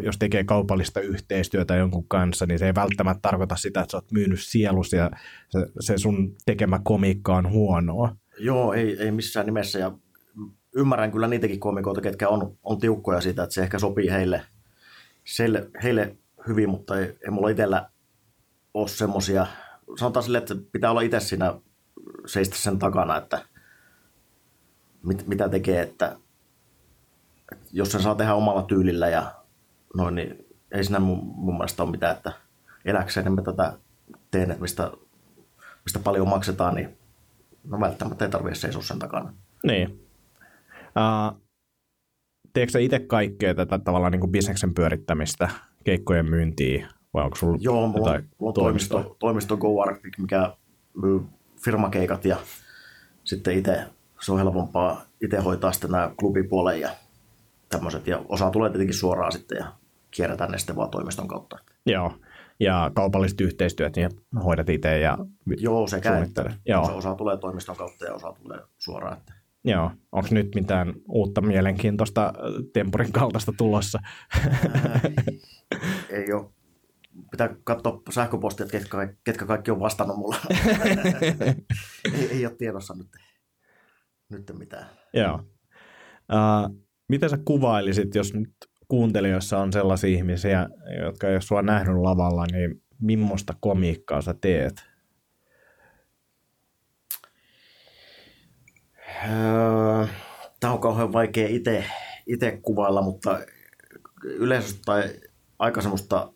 jos tekee kaupallista yhteistyötä jonkun kanssa, niin se ei välttämättä tarkoita sitä, että sä oot myynyt sielus ja se, se sun tekemä komiikka on huonoa. Joo, ei, ei missään nimessä ja ymmärrän kyllä niitäkin komikoita, ketkä on, on tiukkoja siitä, että se ehkä sopii heille, heille, heille hyvin, mutta ei, ei mulla itsellä ole semmoisia, sanotaan sille, että pitää olla itse siinä seistä sen takana, että mit, mitä tekee, että, että jos sen saa tehdä omalla tyylillä ja noin, niin ei siinä mun, mun mielestä ole mitään, että eläkseen mä tätä teen, että mistä, mistä paljon maksetaan, niin no välttämättä ei tarvitse seisoa sen takana. Niin. Uh, teekö itse kaikkea tätä tavallaan niin kuin bisneksen pyörittämistä, keikkojen myyntiä, vai onko sulla Joo, mulla, on, mulla on toimisto, toimisto Go Arctic, mikä myy firmakeikat ja sitten itse, se on helpompaa itse hoitaa sitten nämä klubipuolen ja tämmöiset. Ja osa tulee tietenkin suoraan sitten ja kierretään ne sitten vaan toimiston kautta. Joo, ja kaupalliset yhteistyöt, niin hoidat itse ja Joo, sekä että Joo. Osa, osa tulee toimiston kautta ja osa tulee suoraan. Että. Joo, onko nyt mitään uutta mielenkiintoista Tempurin kaltaista tulossa? Ää, ei, ei ole pitää katsoa sähköpostia, että ketkä, ketkä kaikki on vastannut mulle. ei, ei ole tiedossa nyt, nyt mitään. Joo. Uh, mitä sä kuvailisit, jos nyt kuuntelijoissa on sellaisia ihmisiä, jotka ole sua nähnyt lavalla, niin millaista komiikkaa sä teet? Tämä on kauhean vaikea itse kuvailla, mutta yleensä tai aika semmoista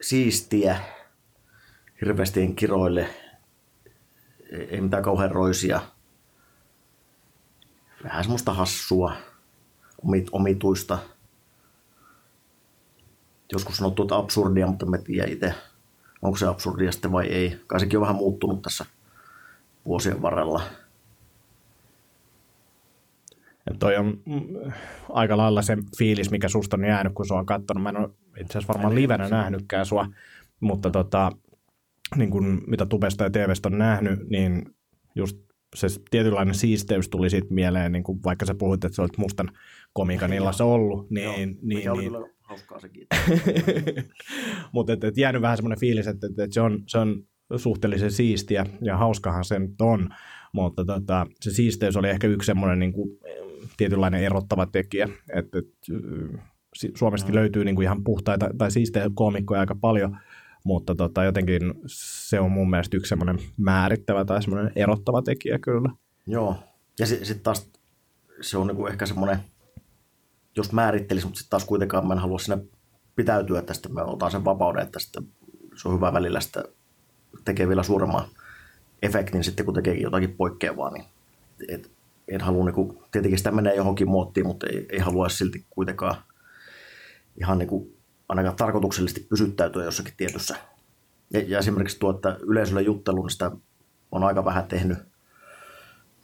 siistiä, hirveästi kiroille, ei mitään kauhean roisia. Vähän semmoista hassua, omituista. Joskus sanottu, että absurdia, mutta me tiedä itse, onko se absurdia sitten vai ei. Kai sekin on vähän muuttunut tässä vuosien varrella. Ja toi on mm, aika lailla se fiilis, mikä susta on jäänyt, kun se on katsonut. Mä en ole itse asiassa varmaan livenä nähnytkään sua, mutta tota, niin kun, mitä tubesta ja TVstä on nähnyt, niin just se tietynlainen siisteys tuli siitä mieleen, niin kuin vaikka sä puhuit, että sä olet mustan komikan illassa ollut. Niin, Joo, niin, oli niin, hauskaa sekin. mutta et, et jäänyt vähän semmoinen fiilis, että, että, että se, on, se on suhteellisen siistiä ja hauskahan se nyt on, mutta tota, se siisteys oli ehkä yksi semmoinen niin kuin, tietynlainen erottava tekijä, että, että Suomestakin mm. löytyy niin kuin ihan puhtaita tai siistejä koomikkoja aika paljon, mutta tota, jotenkin se on mun mielestä yksi semmoinen määrittävä tai semmoinen erottava tekijä kyllä. Joo, ja sitten sit taas se on niinku ehkä semmoinen, jos määrittelisi, mutta sitten taas kuitenkaan mä en halua sinne pitäytyä tästä, mä otan sen vapauden, että sitten se on hyvä välillä sitä tekee vielä suuremman efektin sitten, kun tekeekin jotakin poikkeavaa, niin et, en halua, niin kuin, tietenkin sitä menee johonkin muottiin, mutta ei, ei halua silti kuitenkaan ihan niin kuin, ainakaan tarkoituksellisesti pysyttäytyä jossakin tietyssä. Ja, ja esimerkiksi tuo, että yleisölle juttelu, niin sitä on aika vähän tehnyt.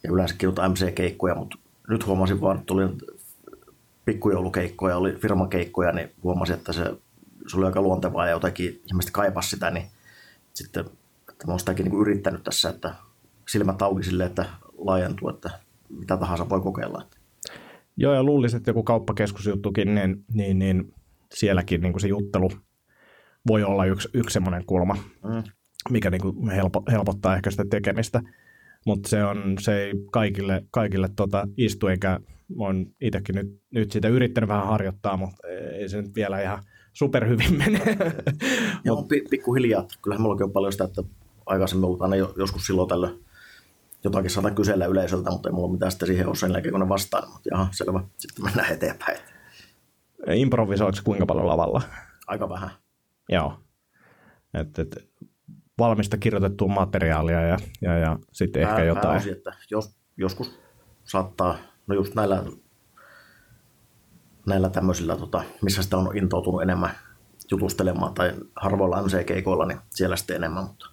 Ja yleensäkin jotain MC-keikkoja, mutta nyt huomasin vaan, että tuli pikkujoulukeikkoja, oli firmakeikkoja, niin huomasin, että se, se oli aika luontevaa ja jotenkin ihmiset kaipasi sitä, niin sitten että mä oon sitäkin niin yrittänyt tässä, että silmät auki sille, että laajentuu, että mitä tahansa voi kokeilla. Joo, ja luulisin, että joku kauppakeskusjuttukin, niin, niin, niin sielläkin niin kuin se juttelu voi olla yksi, yksi semmoinen kulma, mm. mikä niin kuin helpo, helpottaa ehkä sitä tekemistä. Mutta se, on, se ei kaikille, kaikille tota istu, enkä olen itsekin nyt, nyt sitä yrittänyt vähän harjoittaa, mutta ei se nyt vielä ihan superhyvin mene. Joo, pikkuhiljaa. Kyllähän mullakin on paljon sitä, että aikaisemmin ollut aina joskus silloin tällöin jotakin saada kysellä yleisöltä, mutta ei mulla mitään sitten siihen ole sen jälkeen, kun ne vastaan. Mutta jaha, selvä. Sitten mennään eteenpäin. Improvisoiko kuinka paljon lavalla? Aika vähän. Joo. Et, et, valmista kirjoitettua materiaalia ja, ja, ja sitten Pää, ehkä jotain. Pääosin, että jos, joskus saattaa, no just näillä, näillä tämmöisillä, tota, missä sitä on intoutunut enemmän jutustelemaan tai harvoilla MC-keikoilla, niin siellä sitten enemmän. Mutta.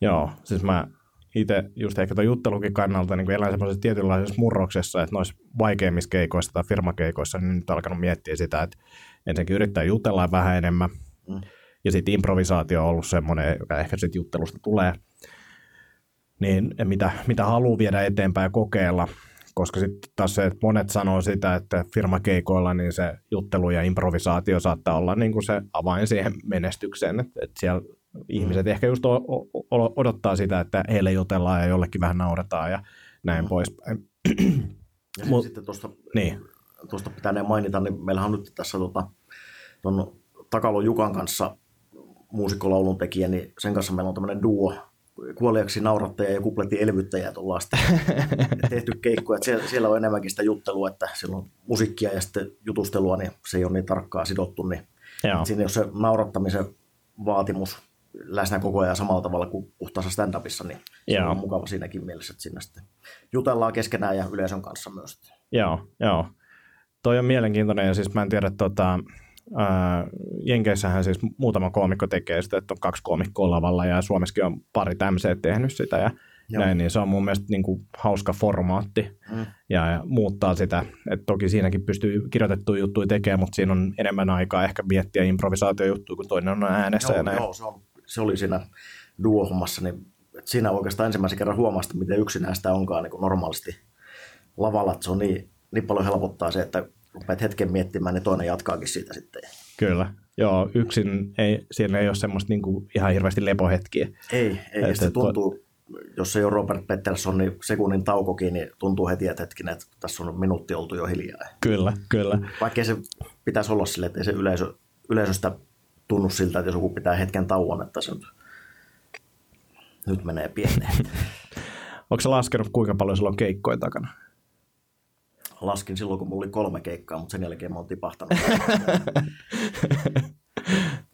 Joo, siis mä itse just ehkä tuon juttelukin kannalta niin elän semmoisessa tietynlaisessa murroksessa, että noissa vaikeimmissa keikoissa tai firmakeikoissa, niin nyt alkanut miettiä sitä, että ensinnäkin yrittää jutella vähän enemmän, mm. ja sitten improvisaatio on ollut semmoinen, joka ehkä sitten juttelusta tulee, niin mitä, mitä haluaa viedä eteenpäin ja kokeilla, koska sitten taas se, että monet sanoo sitä, että firmakeikoilla niin se juttelu ja improvisaatio saattaa olla niin kuin se avain siihen menestykseen, että, että siellä ihmiset mm. ehkä just odottaa sitä, että heille jutellaan ja jollekin vähän nauretaan ja näin mm. poispäin. Ja Mut, sitten tuosta, niin. tuosta pitää mainita, niin meillähän on nyt tässä tota, ton Takalon Jukan kanssa muusikkolaulun tekijä, niin sen kanssa meillä on tämmöinen duo, kuoliaksi naurattaja ja kupletti elvyttäjä tullaan tehty keikkoja. Siellä, siellä, on enemmänkin sitä juttelua, että siellä on musiikkia ja sitten jutustelua, niin se ei ole niin tarkkaa sidottu. Niin siinä ei ole se naurattamisen vaatimus läsnä koko ajan samalla tavalla kuin puhtaassa stand-upissa, niin se on mukava siinäkin mielessä, että siinä sitten jutellaan keskenään ja yleisön kanssa myös. Joo, joo. Toi on mielenkiintoinen ja siis mä en tiedä, tota, ää, Jenkeissähän siis muutama koomikko tekee sitä, että on kaksi koomikkoa lavalla ja Suomessakin on pari tämmöisiä tehnyt sitä ja Joo. näin, niin se on mun mielestä niin kuin hauska formaatti mm. ja, ja muuttaa sitä. Et toki siinäkin pystyy kirjoitettua juttuja tekemään, mutta siinä on enemmän aikaa ehkä miettiä improvisaatiojuttuja, kun toinen on äänessä joo, ja näin. Joo, se on se oli siinä duo-hommassa, niin siinä oikeastaan ensimmäisen kerran huomasta, miten yksinään sitä onkaan niin kuin normaalisti lavalla, että se on niin, niin paljon helpottaa se, että rupeat hetken miettimään, niin toinen jatkaakin siitä sitten. Kyllä. Joo, yksin ei, siellä ei ole semmoista niin kuin ihan hirveästi lepohetkiä. Ei, ei että, se tuntuu, jos ei ole Robert Pettersson, niin sekunnin taukokin, niin tuntuu heti, että hetkinen, että tässä on minuutti oltu jo hiljaa. Kyllä, kyllä. Vaikkei se pitäisi olla sille, että ei se yleisö, yleisöstä tunnu siltä, että jos joku pitää hetken tauon, että se nyt, nyt menee pieneen. Onko se laskenut, kuinka paljon sulla on keikkoja takana? Laskin silloin, kun mulla oli kolme keikkaa, mutta sen jälkeen mä oon tipahtanut.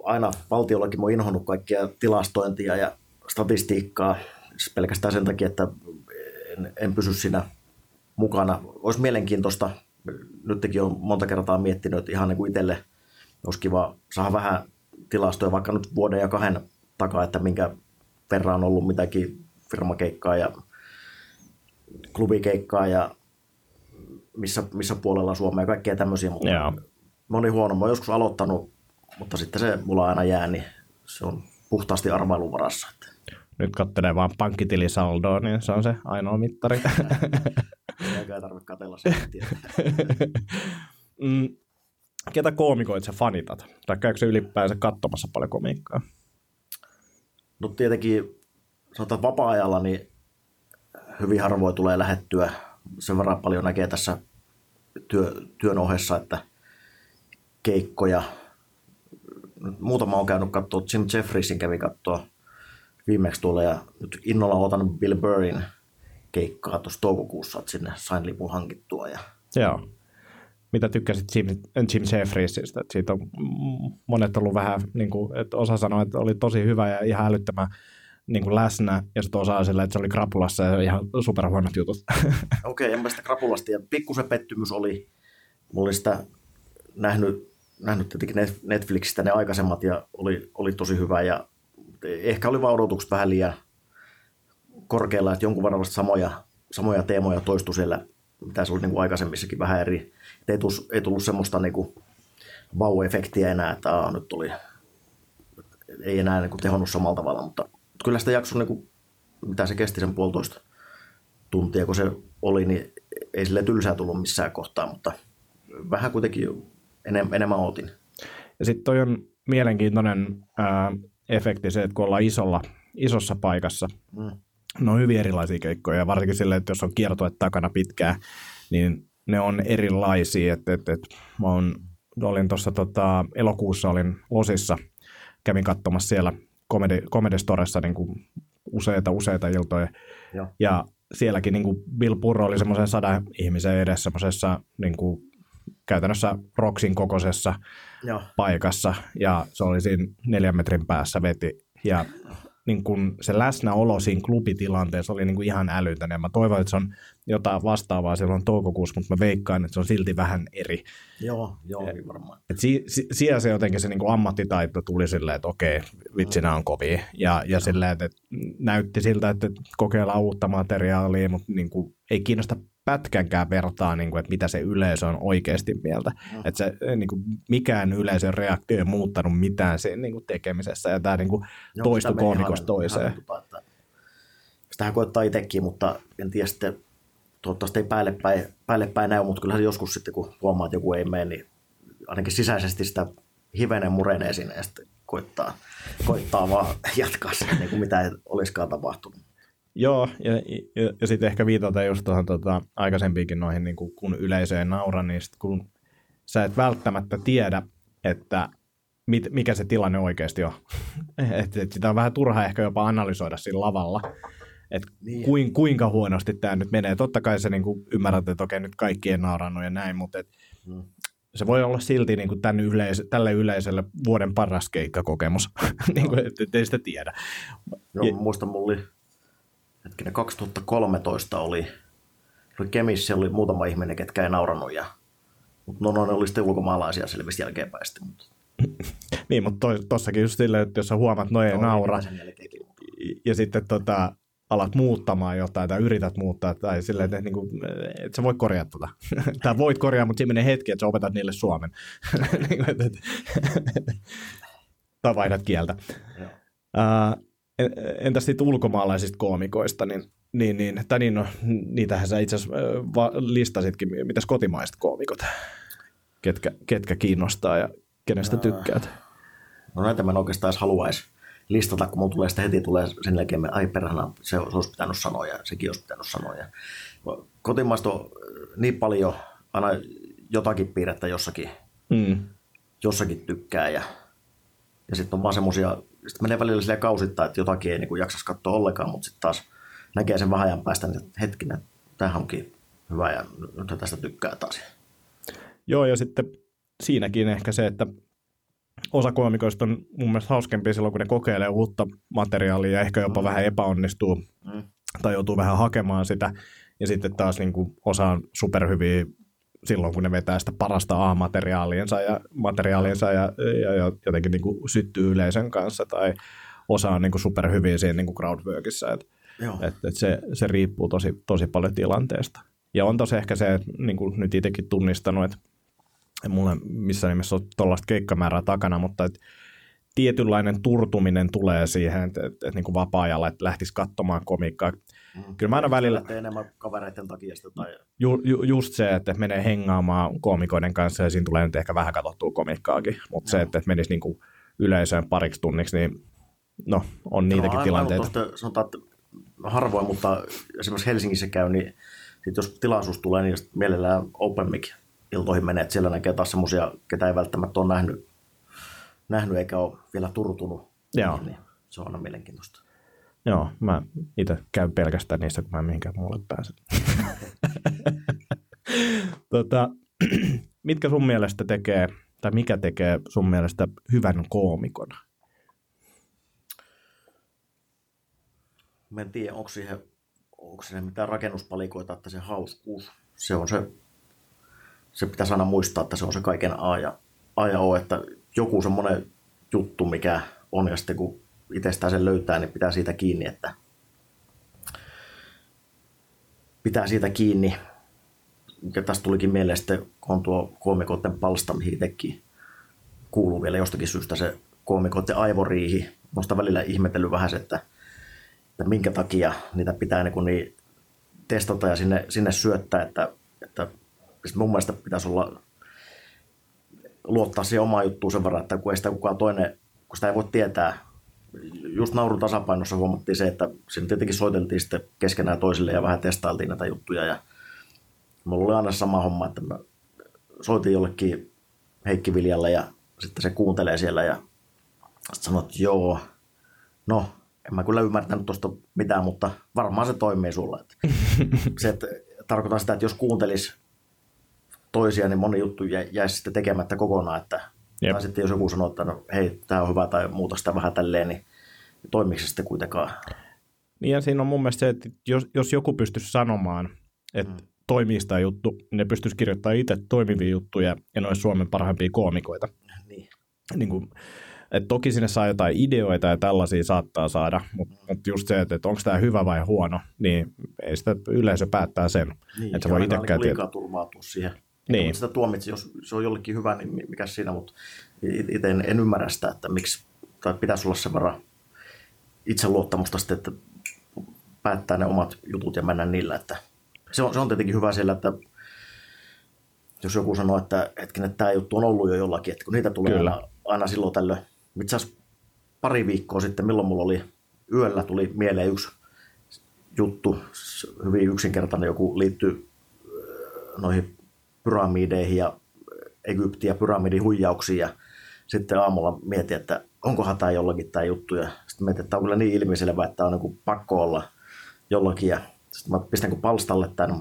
Aina valtiollakin mä oon inhonnut kaikkia tilastointia ja statistiikkaa siis pelkästään sen takia, että en, en pysy siinä mukana. Olisi mielenkiintoista, nytkin on monta kertaa miettinyt, että ihan niin kuin itselle olisi kiva saada vähän tilastoja vaikka nyt vuoden ja kahden takaa, että minkä verran on ollut mitäkin firmakeikkaa ja klubikeikkaa ja missä, missä puolella Suomea ja kaikkea tämmöisiä, mutta Joo. mä olin huono. Mä oon joskus aloittanut, mutta sitten se mulla aina jää, niin se on puhtaasti arvailun varassa. Nyt kattelee vaan pankkitilisaldoa, niin se on se ainoa mittari. eikä ei tarvitse katsella sen ketä koomikoita sä fanitat? Tai käykö se ylipäänsä katsomassa paljon komiikkaa? No tietenkin sanotaan vapaa-ajalla niin hyvin harvoin tulee lähettyä. Sen verran paljon näkee tässä työ, työn ohessa, että keikkoja. Muutama on käynyt katsoa, Jim Jeffriesin kävi katsoa viimeksi tuolla ja nyt innolla otan Bill Burrin keikkaa tuossa toukokuussa, että sinne sain lipun hankittua. Ja Joo. Mitä tykkäsit Jim, Jim Jeffriesistä? Siitä on monet ollut vähän, niin kuin, että osa sanoi, että oli tosi hyvä ja ihan älyttömän niin kuin läsnä, ja sitten osa sillä, että se oli krapulassa ja ihan superhuonot jutut. Okei, en mä sitä krapulasta. Ja pikkusen pettymys oli, mulla oli sitä nähnyt, nähnyt tietenkin Net- Netflixistä ne aikaisemmat ja oli, oli tosi hyvä. Ja ehkä oli vaan odotukset vähän liian korkealla, että jonkun verran samoja, samoja teemoja toistui siellä, mitä se oli niin kuin aikaisemmissakin vähän eri. Et ei, tullut, ei tullut semmoista niin kuin vau-efektiä enää, että aa, nyt tuli, ei enää niin kuin tehonnut samalla tavalla, mutta kyllä sitä jakson, niin kuin, mitä se kesti sen puolitoista tuntia, kun se oli, niin ei sille tylsää tullut missään kohtaa, mutta vähän kuitenkin enem, enemmän otin. Ja sitten toi on mielenkiintoinen ää, efekti se, että kun ollaan isolla, isossa paikassa, Mm. Ne on hyvin erilaisia keikkoja, ja varsinkin silleen, että jos on kiertoet takana pitkään, niin ne on erilaisia. Et, et, et, mä on, olin tuossa tota, elokuussa olin Losissa, kävin katsomassa siellä Comedy, Comedy Storessa niin kuin useita, useita iltoja, Joo. ja sielläkin niin kuin Bill Burro oli semmoisen sadan ihmisen edessä semmoisessa niin kuin, käytännössä Roxin kokoisessa Joo. paikassa ja se oli siinä neljän metrin päässä veti ja niin kun se läsnäolo siinä klubitilanteessa oli niin kuin ihan älytön ja mä toivon, että se on jotain vastaavaa silloin toukokuussa, mutta mä veikkaan, että se on silti vähän eri. Joo, joo, niin varmaan. Et si, si, siellä se jotenkin se niin kuin ammattitaito tuli silleen, että okei, vitsi nämä on kovia ja, ja silleen, että, että näytti siltä, että kokeillaan uutta materiaalia, mutta niin kuin, ei kiinnosta pätkänkään vertaa, niin kuin, että mitä se yleisö on oikeasti mieltä. Mm. Että se, niin kuin, mikään yleisön reaktio ei muuttanut mitään siinä niin kuin, tekemisessä, ja tämä niin kuin, toistui koomikosta toiseen. Sitähän koettaa itsekin, mutta en tiedä sitten, toivottavasti ei päälle päin, päälle päin näy, mutta kyllähän joskus sitten, kun huomaa, että joku ei mene, niin ainakin sisäisesti sitä hivenen murenee sinne ja sitten koittaa, koittaa vaan jatkaa sitä, niin kuin mitä ei olisikaan tapahtunut. Joo, ja, ja, ja sitten ehkä viitata just tuohon tota, aikaisempiinkin noihin, niin kuin, kun yleisö ei naura, niin sit kun sä et välttämättä tiedä, että mit, mikä se tilanne oikeasti on. et, et sitä on vähän turha ehkä jopa analysoida siinä lavalla, että Niin. kuin, kuinka huonosti tämä nyt menee. Totta kai sä niin kuin ymmärrät, että okei, nyt kaikki ei naurannut ja näin, mutta et, Mm. se voi olla silti niin kuin tämän yleis- tälle yleisölle vuoden paras keikkakokemus, niin kuin, et, et ei sitä tiedä. Joo, Ja- muistan, mulla oli, hetkinen, 2013 oli, oli Kemissä oli muutama ihminen, ketkä ei naurannut, ja, mutta no, no, ne oli sitten ulkomaalaisia selvisi jälkeenpäin sitten. Mutta, Niin, mutta tossakin just silleen, että jos sä huomaat, no ei Joo, naura, ja sitten tota, alat muuttamaan jotain tai yrität muuttaa tai silleen, että, niin kuin, et sä voi korjata tota. tai voit korjaa, mutta siinä menee hetki, että sä opetat niille suomen. Niin että- että- tai vaihdat kieltä. Joo. Ää, en- entäs sitten ulkomaalaisista koomikoista, niin, niin, niin, tai niin no, niitähän sä itse asiassa listasitkin, mitäs kotimaiset koomikot, ketkä, ketkä kiinnostaa ja kenestä tykkäät. No näitä mä en oikeastaan edes haluaisi listata, kun mun tulee sitten heti tulee sen jälkeen, me, ai perhana, se, se olisi pitänyt sanoa ja sekin olisi pitänyt sanoa. Ja kotimaista on niin paljon, aina jotakin piirrettä jossakin, Mm. jossakin tykkää ja, ja sitten on vaan semmoisia, sitten menee välillä silleen kausittain, että jotakin ei niin jaksaisi katsoa ollenkaan, mutta sitten taas näkee sen vähän ajan päästä, niin hetkinen, tämähän onkin hyvä ja nyt tästä tykkää taas. Joo, ja sitten siinäkin ehkä se, että osa koomikoista on mun mielestä hauskempi silloin, kun ne kokeilee uutta materiaalia ja ehkä jopa mm. vähän epäonnistuu mm. tai joutuu vähän hakemaan sitä. Ja sitten taas niin kuin osa on superhyviä silloin, kun ne vetää sitä parasta A-materiaaliensa ja, materiaaliensa ja, ja, ja jotenkin niin kuin syttyy yleisön kanssa tai osa on niin kuin superhyviä siinä niin kuin crowdworkissa. Et, et, et se, se riippuu tosi, tosi paljon tilanteesta. Ja on tosi ehkä se, että niin kuin nyt itsekin tunnistanut, että mulla missään nimessä ole tuollaista keikkamäärää takana, mutta että tietynlainen turtuminen tulee siihen, että, että, että niin vapaa-ajalla, että lähtisi katsomaan komiikkaa. Mm. Kyllä mä aina välillä... enemmän kavereiden takia tai... Ju, ju, just se, että menee hengaamaan koomikoiden kanssa ja siinä tulee nyt ehkä vähän katsottua komiikkaakin, mutta se, että, että menisi niin kuin yleisöön pariksi tunniksi, niin no, on niitäkin no, tilanteita. Tuosta, sanotaan, että harvoin, mutta esimerkiksi Helsingissä käy, niin sit jos tilaisuus tulee, niin mielellään open mic iltoihin menee, että siellä näkee taas semmoisia, ketä ei välttämättä ole nähnyt, nähnyt eikä ole vielä turtunut. Joo. Niin, niin se on aina mielenkiintoista. Joo, mä itse käyn pelkästään niissä, kun mä en mihinkään muulle pääse. tota, mitkä sun mielestä tekee, tai mikä tekee sun mielestä hyvän koomikon? Mä en tiedä, onko siihen, onko siihen mitään rakennuspalikoita, että se hauskuus, se on se se pitäisi aina muistaa, että se on se kaiken A ja, A ja O, että joku semmoinen juttu, mikä on, ja sitten kun itsestään sen löytää, niin pitää siitä kiinni, että pitää siitä kiinni. Ja tästä tulikin mieleen sitten, kun on tuo koomikoiden palsta, mihin itsekin kuuluu vielä jostakin syystä se koomikoiden aivoriihi. Minusta välillä ihmetellyt vähän se, että, että minkä takia niitä pitää niin, niin testata ja sinne, sinne syöttää, että, että sitten mun mielestä pitäisi olla luottaa siihen omaan juttuun sen verran, että kun ei sitä kukaan toinen, kun sitä ei voi tietää. Just naurun tasapainossa huomattiin se, että siinä tietenkin soiteltiin sitten keskenään toisille ja vähän testailtiin näitä juttuja. Ja mulla oli aina sama homma, että mä soitin jollekin Heikki Viljalle ja sitten se kuuntelee siellä ja sanoi, että joo, no en mä kyllä ymmärtänyt tuosta mitään, mutta varmaan se toimii sulle. se, että tarkoitan sitä, että jos kuuntelis toisia, niin moni juttu jäisi sitten tekemättä kokonaan. Että, Jep. tai sitten jos joku sanoo, että no, hei, tämä on hyvä tai muuta sitä vähän tälleen, niin toimiko se sitten kuitenkaan? Niin ja siinä on mun mielestä se, että jos, jos joku pystyisi sanomaan, että hmm. toimii sitä juttu, niin ne pystyisi kirjoittamaan itse toimivia juttuja ja ne olisi Suomen parhaimpia koomikoita. Niin. niin kuin, et toki sinne saa jotain ideoita ja tällaisia saattaa saada, mutta mm. mut just se, että, että onko tämä hyvä vai huono, niin ei sitä yleisö päättää sen. Niin, että se voi itsekään liikaa turvautua siihen niin. sitä tuomitsi, jos se on jollekin hyvä, niin mikä siinä, mutta itse en, en ymmärrä sitä, että miksi, tai pitäisi olla sen verran itseluottamusta sitten, että päättää ne omat jutut ja mennä niillä, että se on, se on tietenkin hyvä siellä, että jos joku sanoo, että hetken, että tämä juttu on ollut jo jollakin, että kun niitä tulee aina, aina silloin tällöin. Itse pari viikkoa sitten, milloin mulla oli yöllä, tuli mieleen yksi juttu, hyvin yksinkertainen, joku liittyy noihin pyramideihin ja Egyptiä pyramidin huijauksiin ja sitten aamulla mietin, että onkohan tämä jollakin tämä juttu. Ja sitten mietin, että tämä on kyllä niin ilmiselvä, että on niin pakko olla jollakin. Ja sitten mä pistin kun palstalle tämän,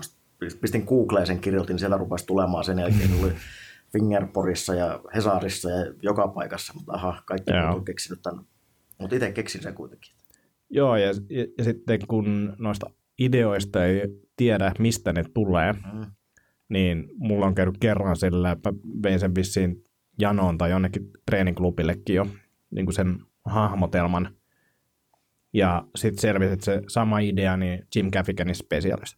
pistin Googleen sen kirjoitin, niin siellä rupesi tulemaan sen jälkeen. Tuli Fingerporissa ja Hesarissa ja joka paikassa, mutta aha, kaikki on keksinyt tämän. Mutta itse keksin sen kuitenkin. Joo, ja, ja, ja sitten kun noista ideoista ei tiedä, mistä ne tulee, mm niin mulla on käynyt kerran sillä, että vein sen vissiin janoon tai jonnekin treeninklubillekin jo niin kuin sen hahmotelman. Ja sitten selvisi, että se sama idea, niin Jim Gaffiganin specialist.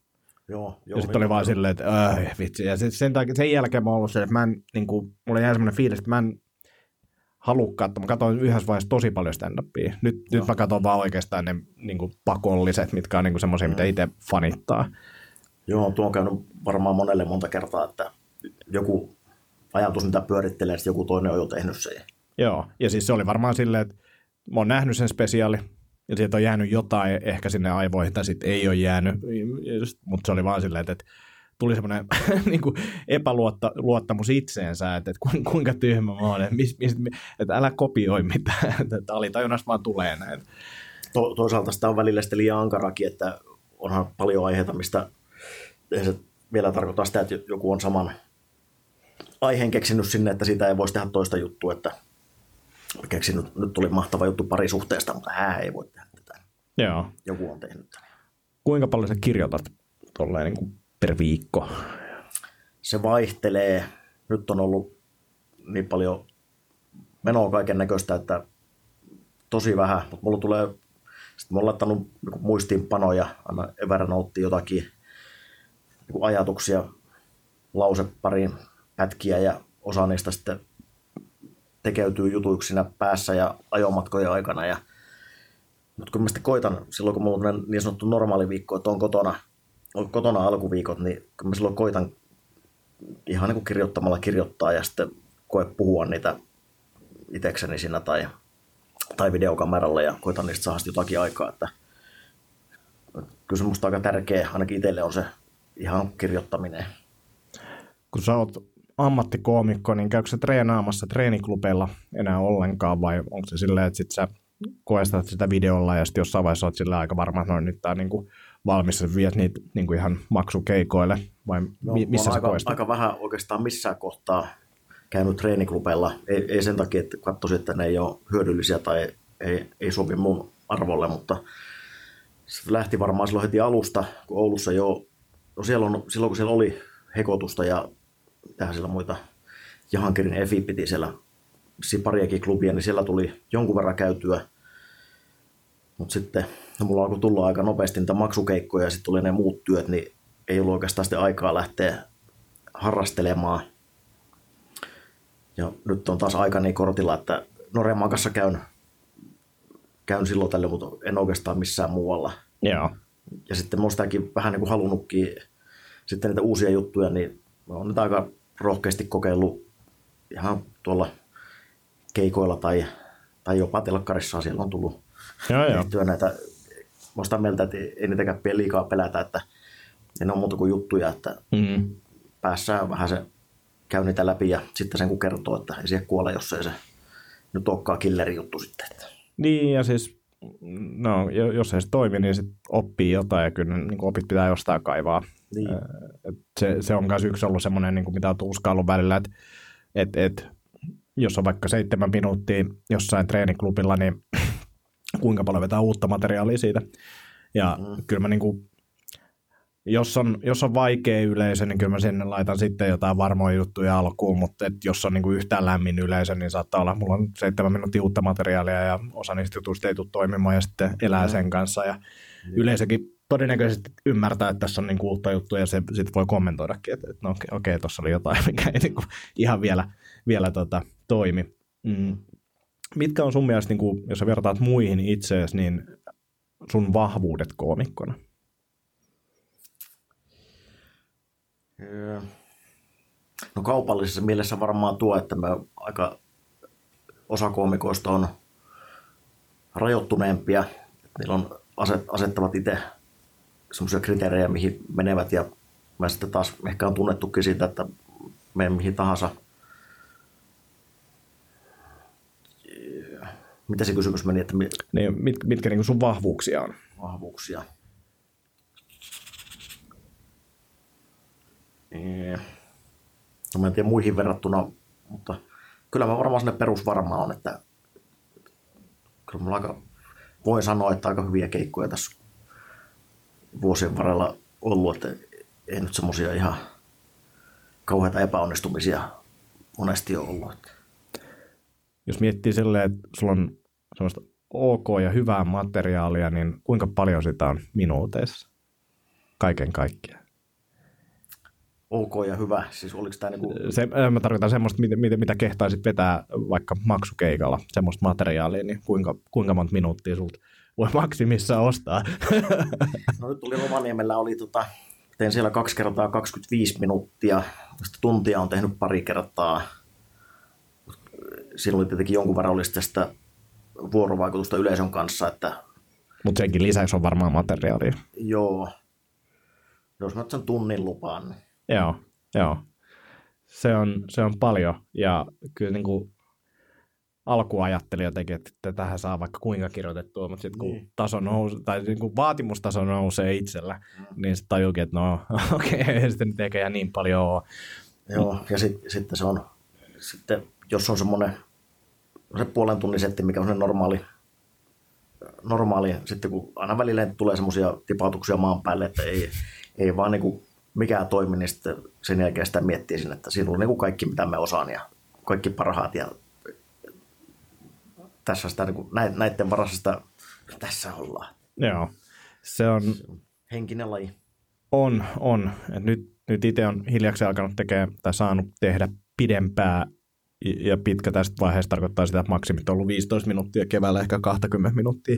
Joo, joo, ja sitten oli vaan silleen, että öh, vitsi. Ja sit sen, takia, sen jälkeen mä oon ollut se, että mä en, niin kuin, mulla jäi semmoinen fiilis, että mä en halua katsoa. Mä katsoin yhdessä vaiheessa tosi paljon stand-upia. Nyt, nyt mä katson vaan oikeastaan ne niin kuin pakolliset, mitkä on niin semmoisia, mm. mitä itse fanittaa. Joo, tuo on käynyt varmaan monelle monta kertaa, että joku ajatus, mitä pyörittelee, että joku toinen on jo tehnyt sen. Joo, ja siis se oli varmaan silleen, että mä oon nähnyt sen spesiaali, ja sieltä on jäänyt jotain ehkä sinne aivoihin, tai sitten ei ole jäänyt, mutta se oli vaan silleen, että tuli semmoinen niin epäluottamus itseensä, että, että kuinka tyhmä mä oon, että, mis, mis, että älä kopioi mitään, että alitajunnasta vaan tulee näin. To, toisaalta sitä on välillä sitten liian ankarakin, että onhan paljon aiheita, mistä se vielä tarkoita sitä, että joku on saman aiheen keksinyt sinne, että siitä ei voisi tehdä toista juttua, että keksinyt, nyt tuli mahtava juttu parisuhteesta, mutta hän ei voi tehdä tätä. Joo. Joku on tehnyt tämän. Kuinka paljon sä kirjoitat tolleen niin kuin per viikko? Se vaihtelee. Nyt on ollut niin paljon menoa kaiken näköistä, että tosi vähän, mutta mulla tulee, sitten mä oon laittanut niin muistiinpanoja, aina Evernote jotakin niin ajatuksia, lausepariin pätkiä ja osa niistä sitten tekeytyy jutuiksi siinä päässä ja ajomatkojen aikana. Ja, mutta kun mä sitten koitan, silloin kun mulla on niin sanottu normaali viikko, että on kotona, on kotona alkuviikot, niin kun mä silloin koitan ihan niin kuin kirjoittamalla kirjoittaa ja sitten koe puhua niitä itekseni siinä tai, tai videokameralla ja koitan niistä saada jotakin aikaa. Että, kyllä se musta aika tärkeä, ainakin itselle on se ihan kirjoittaminen. Kun sä oot ammattikoomikko, niin käykö se treenaamassa treeniklubeilla enää ollenkaan vai onko se silleen, että sit sä koestat sitä videolla ja sitten jossain vaiheessa oot sillä aika varma, että no nyt tää on niinku valmis, että viet niitä niinku ihan maksukeikoille vai No, mi- missä sä aika, koestat? aika vähän oikeastaan missään kohtaa käynyt treeniklubeilla. Ei, ei sen takia, että katsoisin, että ne ei ole hyödyllisiä tai ei, ei sovi mun arvolle, mutta se lähti varmaan silloin heti alusta, kun Oulussa jo, no siellä on, silloin kun siellä oli hekotusta ja tähän siellä muita, Jahankirin Efi piti siellä pariakin klubia, niin siellä tuli jonkun verran käytyä. Mutta sitten no mulla alkoi tulla aika nopeasti niitä maksukeikkoja ja sitten tuli ne muut työt, niin ei ollut oikeastaan aikaa lähteä harrastelemaan. Ja nyt on taas aika niin kortilla, että Noremaan kanssa käyn, käyn silloin tälle, mutta en oikeastaan missään muualla. Joo. Ja sitten sitäkin vähän niin kuin halunnutkin sitten niitä uusia juttuja, niin mä oon nyt aika rohkeasti kokeillut ihan tuolla keikoilla tai, tai jopa telkkarissa siellä on tullut Joo, joo. näitä. Mä sitä mieltä, että ei niitäkään liikaa pelätä, että ne on muuta kuin juttuja, että Mm. päässään vähän se käy niitä läpi ja sitten sen kun kertoo, että ei siihen kuole, jos ei se nyt olekaan killeri juttu sitten. Niin, ja siis, no, jo- jos ei se toimi, niin sit oppii jotain, ja kyllä niin opit pitää jostain kaivaa. Niin. Et se, se on myös yksi ollut semmoinen, niin mitä on tuskaillut välillä, että et, et, jos on vaikka seitsemän minuuttia jossain treeniklubilla, niin kuinka paljon vetää uutta materiaalia siitä. Ja mm. kyllä mä niin kuin, jos on, jos on vaikea yleisö, niin kyllä mä sinne laitan sitten jotain varmoja juttuja alkuun, mutta et jos on niin kuin yhtään lämmin yleisö, niin saattaa olla, mulla on seitsemän minuuttia uutta materiaalia ja osa niistä jutuista ei tule toimimaan ja sitten elää sen kanssa ja yleisökin todennäköisesti ymmärtää, että tässä on niin kuin uutta juttua ja se sitten voi kommentoidakin, että, että no okei, okei tuossa oli jotain, mikä ei niin kuin ihan vielä, vielä tota, toimi. Mm. Mitkä on sun mielestä, niin kuin, jos sä vertaat muihin itseesi, niin sun vahvuudet koomikkona? No kaupallisessa mielessä varmaan tuo, että me aika osa koomikoista on rajoittuneempia. Niillä on aset, asettavat itse semmoisia kriteerejä, mihin menevät ja mä sitten taas ehkä on tunnettukin siitä, että menen mihin tahansa. Mitä se kysymys meni, että mi- Niin, mit, mitkä niin sun vahvuuksia on? vahvuuksia. No mä en tiedä muihin verrattuna, mutta kyllä mä varmaan sinne perusvarma on, että kyllä mulla aika, voin sanoa, että aika hyviä keikkoja tässä vuosien varrella ollut, että ei nyt semmoisia ihan kauheita epäonnistumisia monesti ole ollut. Jos miettii silleen, että sulla on semmoista ok ja hyvää materiaalia, niin kuinka paljon sitä on minuuteissa? Kaiken kaikkiaan. Ok ja hyvä, siis oliko tämä niinku, Se, äh, mä tarkoitan semmoista, mitä, mitä, mitä kehtaisit vetää vaikka maksukeikalla, semmoista materiaalia, niin kuinka, kuinka monta minuuttia sulta voi maksimissa ostaa? No nyt tuli Rovaniemellä, oli tota, tein siellä kaksi kertaa 25 minuuttia, sitten tuntia on tehnyt pari kertaa. Siinä oli tietenkin jonkun verran olisi tästä vuorovaikutusta yleisön kanssa, että Mutta senkin lisäksi on varmaan materiaalia. joo, jos mä sen tunnin lupaan, niin Joo, joo. Se on, se on paljon ja kyllä niin kuin alku ajattelin jotenkin, että tähän saa vaikka kuinka kirjoitettua, mutta sitten kun Niin. taso nousee, tai niin kuin vaatimustaso nousee itsellä, Mm. niin sitten tajuukin, että no okei, okay, ei sitten nyt eikä niin paljon ole. Joo, ja sit, sitten se on, sitten jos on semmoinen se puolen tunnin setti, mikä on se normaali, normaali, sitten kun aina välillä tulee semmoisia tipautuksia maan päälle, että ei, ei vaan niin mikään toimi, niin sitten sen jälkeen sitä miettii sinne, että siinä on niin kaikki, mitä me osaan ja kaikki parhaat ja tässä sitä, niin kuin, näiden varassa sitä, tässä ollaan. Joo, se on, Henkinen laji. on, on. Et nyt, nyt itse on hiljaksi alkanut tekemään tai saanut tehdä pidempää ja pitkä tästä vaiheesta tarkoittaa sitä, että maksimit on ollut 15 minuuttia, keväällä ehkä 20 minuuttia.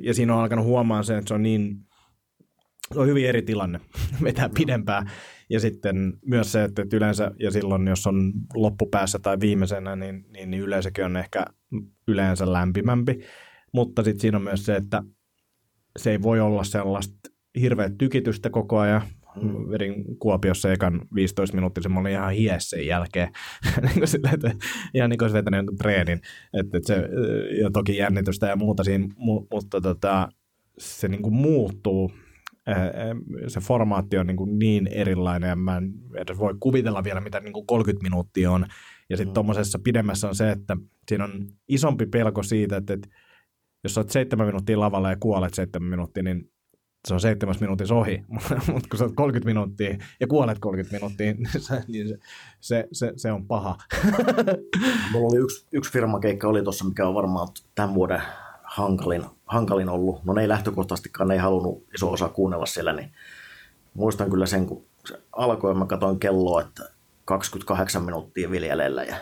Ja siinä on alkanut huomaan se, että se on niin, se on hyvin eri tilanne vetää pidempää. Ja sitten myös se, että yleensä, ja silloin jos on loppupäässä tai viimeisenä, niin, niin, niin yleisökin on ehkä yleensä lämpimämpi. Mutta sitten siinä on myös se, että se ei voi olla sellaista hirveät tykitystä koko ajan. Vedin Kuopiossa ekan 15 minuuttia, mä olin ihan hies sen jälkeen. niin sillä, että, ihan niin kuin olisi vetänyt jonkun treenin. Että, että se, ja toki jännitystä ja muuta siinä, mu, mutta tota, se niin kuin muuttuu. Se formaatti on niin, kuin niin erilainen ja mä en edes voi kuvitella vielä, mitä niin kuin 30 minuuttia on. Ja sitten tuommoisessa pidemmässä on se, että siinä on isompi pelko siitä, että, että jos olet seitsemän minuuttia lavalla ja kuolet seitsemän minuuttia, niin se on seitsemäs minuutissa ohi, mutta kun sä oot 30 minuuttia ja kuolet 30 minuuttia, niin se, niin se, se, se, se on paha. Mulla oli yksi, yksi firmakeikka oli tuossa, mikä on varmaan tämän vuoden hankalin, hankalin ollut. No ne ei lähtökohtaisestikaan, ne ei halunnut iso osa kuunnella siellä, niin muistan kyllä sen, kun se alkoi, mä katsoin kelloa, että 28 minuuttia viljelellä ja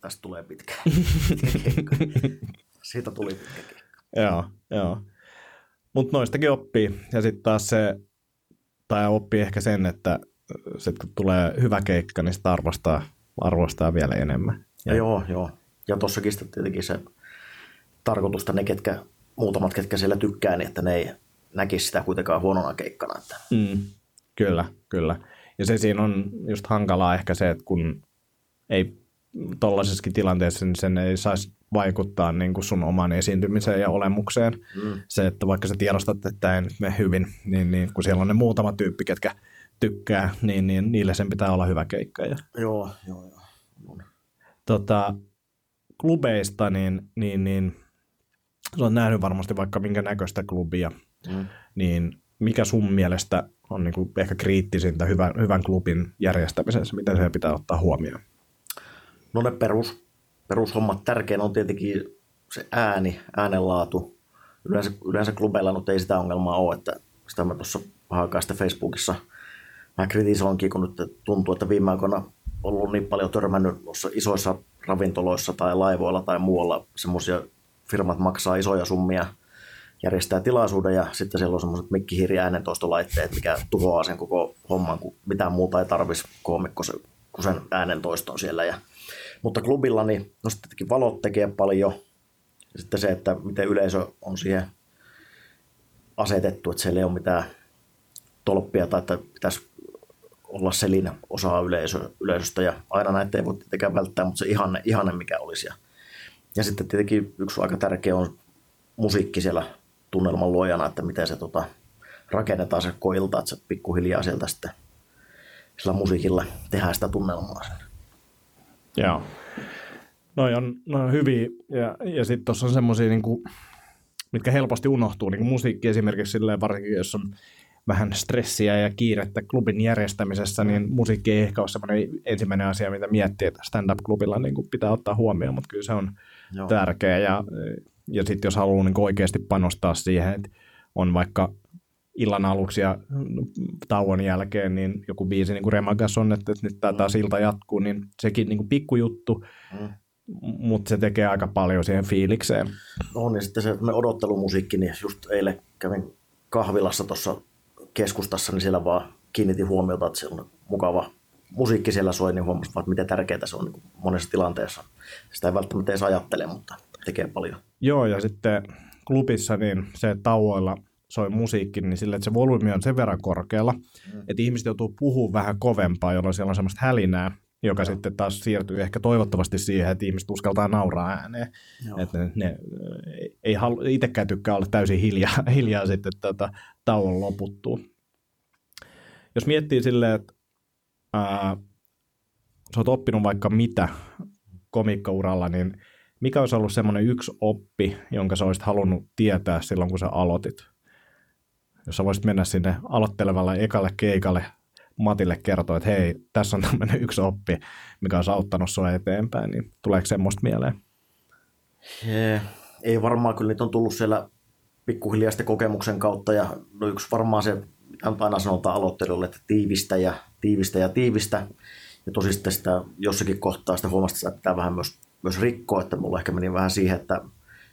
tästä tulee pitkä. Siitä tuli pitkä keikka. joo, joo. Mutta noistakin oppii. Ja sitten taas se, tai oppii ehkä sen, että sit kun tulee hyvä keikka, niin sitä arvostaa, arvostaa vielä enemmän. Ja joo, joo. Ja tossakin sitten tietenkin se tarkoitusta ne, ketkä, muutamat, ketkä siellä tykkää, niin että ne ei näkisi sitä kuitenkaan huonona keikkana. Että. Mm, kyllä, kyllä. Ja se siinä on just hankalaa ehkä se, että kun ei tollaisessakin tilanteessa, niin sen ei saisi vaikuttaa niin kuin sun oman esiintymiseen ja olemukseen. Mm. Se, että vaikka sä tiedostat, että tämä ei nyt mene hyvin, niin, niin kun siellä on ne muutama tyyppi, ketkä tykkää, niin, niin niille sen pitää olla hyvä keikka. Ja, Joo, joo, joo. Tota, klubeista, niin, niin, niin sä oot nähnyt varmasti vaikka minkä näköistä klubia, Mm. niin mikä sun mielestä on niin kuin ehkä kriittisintä hyvän, hyvän klubin järjestämisessä, miten se pitää ottaa huomioon? No ne perus, perushommat. Tärkein on tietenkin se ääni, äänenlaatu. Yleensä, yleensä klubeilla nyt ei sitä ongelmaa ole, että sitä mä tuossa haakaan sitten Facebookissa mä kritisoinkin, kun nyt tuntuu, että viime aikoina ollut niin paljon törmännyt isoissa ravintoloissa tai laivoilla tai muualla semmoisia firmat maksaa isoja summia järjestää tilaisuuden ja sitten siellä on semmoiset mikkihiiri äänentoistolaitteet, mikä tuhoaa sen koko homman, kun mitään muuta ei tarvitsisi koomikko se, kun sen äänentoiston siellä. Ja, mutta klubilla niin no sitten tietenkin valot tekee paljon. Ja sitten se, että miten yleisö on siihen asetettu, että siellä ei ole mitään tolppia tai että pitäisi olla selin osaa yleisö, yleisöstä ja aina näitä ei voi tietenkään välttää, mutta se ihanne, ihanne mikä olisi. Ja, ja sitten tietenkin yksi aika tärkeä on musiikki siellä tunnelman luojana, että miten se tota, rakennetaan se koilta, että se pikkuhiljaa sieltä sitten sillä musiikilla tehdään sitä tunnelmaa. Sen. Joo. Noi on, noi on hyviä, ja, ja sitten tuossa on semmoisia, niinku, mitkä helposti unohtuu, niin musiikki esimerkiksi silleen, varsinkin jos on vähän stressiä ja kiirettä klubin järjestämisessä, niin musiikki ei ehkä ole semmoinen ensimmäinen asia, mitä miettii, että stand-up-klubilla niin pitää ottaa huomioon, mutta kyllä se on Joo. tärkeä. Ja, ja sitten jos haluaa niin oikeasti panostaa siihen, että on vaikka illan aluksi ja tauon jälkeen, niin joku biisi niin kuin Remagas on, että, että nyt tämä taas ilta jatkuu, niin sekin niin kuin pikkujuttu, Mm. mutta se tekee aika paljon siihen fiilikseen. On, ja sitten se me odottelumusiikki, niin just eilen kävin kahvilassa tuossa keskustassa, niin siellä vaan kiinnitin huomiota, että siellä on mukava musiikki siellä soi, niin huomasin vaan, että miten tärkeää se on niin monessa tilanteessa. Sitä ei välttämättä edes ajattele, mutta tekee paljon. Joo, ja sitten klubissa niin se, tauoilla soi musiikki, niin sille, että se volyymi on sen verran korkealla, mm. että ihmiset joutuu puhumaan vähän kovempaa, jolloin siellä on semmoista hälinää, joka Joo. sitten taas siirtyy ehkä toivottavasti siihen, että ihmiset uskaltaa nauraa ääneen. Joo. Että ne, ne ei halu, itsekään tykkää olla täysin hiljaa, hiljaa sitten tota, tauon loputtua. Jos miettii silleen, että ää, sä oot oppinut vaikka mitä komikkouralla, niin mikä olisi ollut semmoinen yksi oppi, jonka sä olisit halunnut tietää silloin, kun sä aloitit? Jos sä voisit mennä sinne aloittelevalle ekalle keikalle Matille kertoa, että hei, tässä on tämmöinen yksi oppi, mikä on auttanut sua eteenpäin, niin tuleeko semmoista mieleen? Ei varmaan, kyllä niitä on tullut siellä pikkuhiljaa kokemuksen kautta, ja no yksi varmaan se, mitä aina sanotaan aloittelijoille, että tiivistä ja tiivistä ja tiivistä, ja tosi sitten sitä jossakin kohtaa sitä huomasta, että pitää vähän myös, myös rikkoa, että mulla ehkä meni vähän siihen, että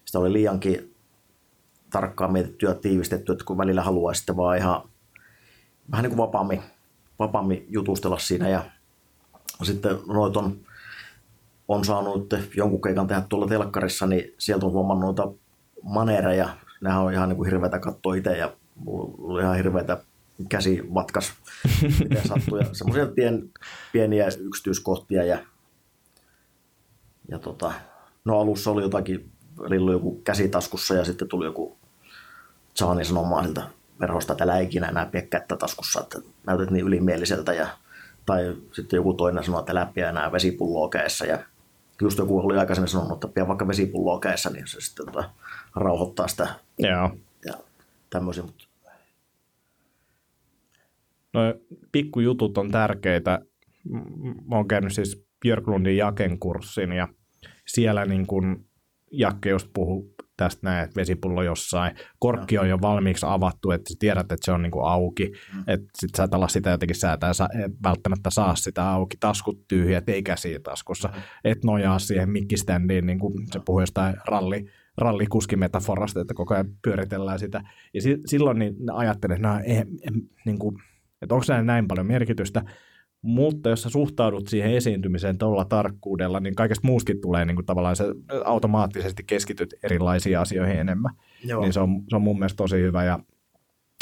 sitä oli liiankin tarkkaan mietitty ja tiivistetty, että kun välillä haluaa sitten vaan ihan vähän niin kuin vapaammin, vapaammin jutustella siinä. Ja sitten noit on, on saanut jonkun keikan tehdä tuolla telkkarissa, niin sieltä on huomannut noita manereja, nehän on ihan niin kuin hirveätä katsoa itse ja mulla oli ihan hirveätä käsi vatkas, miten sattuu. Ja semmoisia pien, pieniä yksityiskohtia ja, ja tota, no alussa oli jotakin, välillä joku käsitaskussa ja sitten tuli joku Saani sanomaan siltä verhosta, että älä ikinä enää pidä kättä taskussa, että näytät niin ylimieliseltä ja tai sitten joku toinen sanoi, että älä pidä enää vesipulloa kädessä ja just joku oli aikaisemmin sanonut, että pidä vaikka vesipulloa kädessä, niin se sitten tota, rauhoittaa sitä Joo. ja tämmöisiä, mutta no, pikkujutut on tärkeitä. Mä oon käynyt siis Björklundin Jaken kurssin ja siellä niin kun Jakke just puhuu tästä näin, että vesipullo jossain, korkki on jo valmiiksi avattu, että sä tiedät, että se on niinku auki, mm. että sit sä et ala sitä jotenkin säätää, sä et välttämättä saa sitä auki, taskut tyhjät, ei käsiä taskussa, mm. et nojaa siihen mikkiständiin, niin kuin se puhuu jostain ralli, rallikuskimetaforasta, että koko ajan pyöritellään sitä, ja si- silloin niin ajattelen, että, no, ei, niin kuin, että onko näin näin paljon merkitystä, mutta jos sä suhtaudut siihen esiintymiseen tuolla tarkkuudella, niin kaikesta muustakin tulee niin kuin tavallaan se automaattisesti keskityt erilaisiin asioihin enemmän. Joo. Niin se on, se on mun mielestä tosi hyvä. Ja,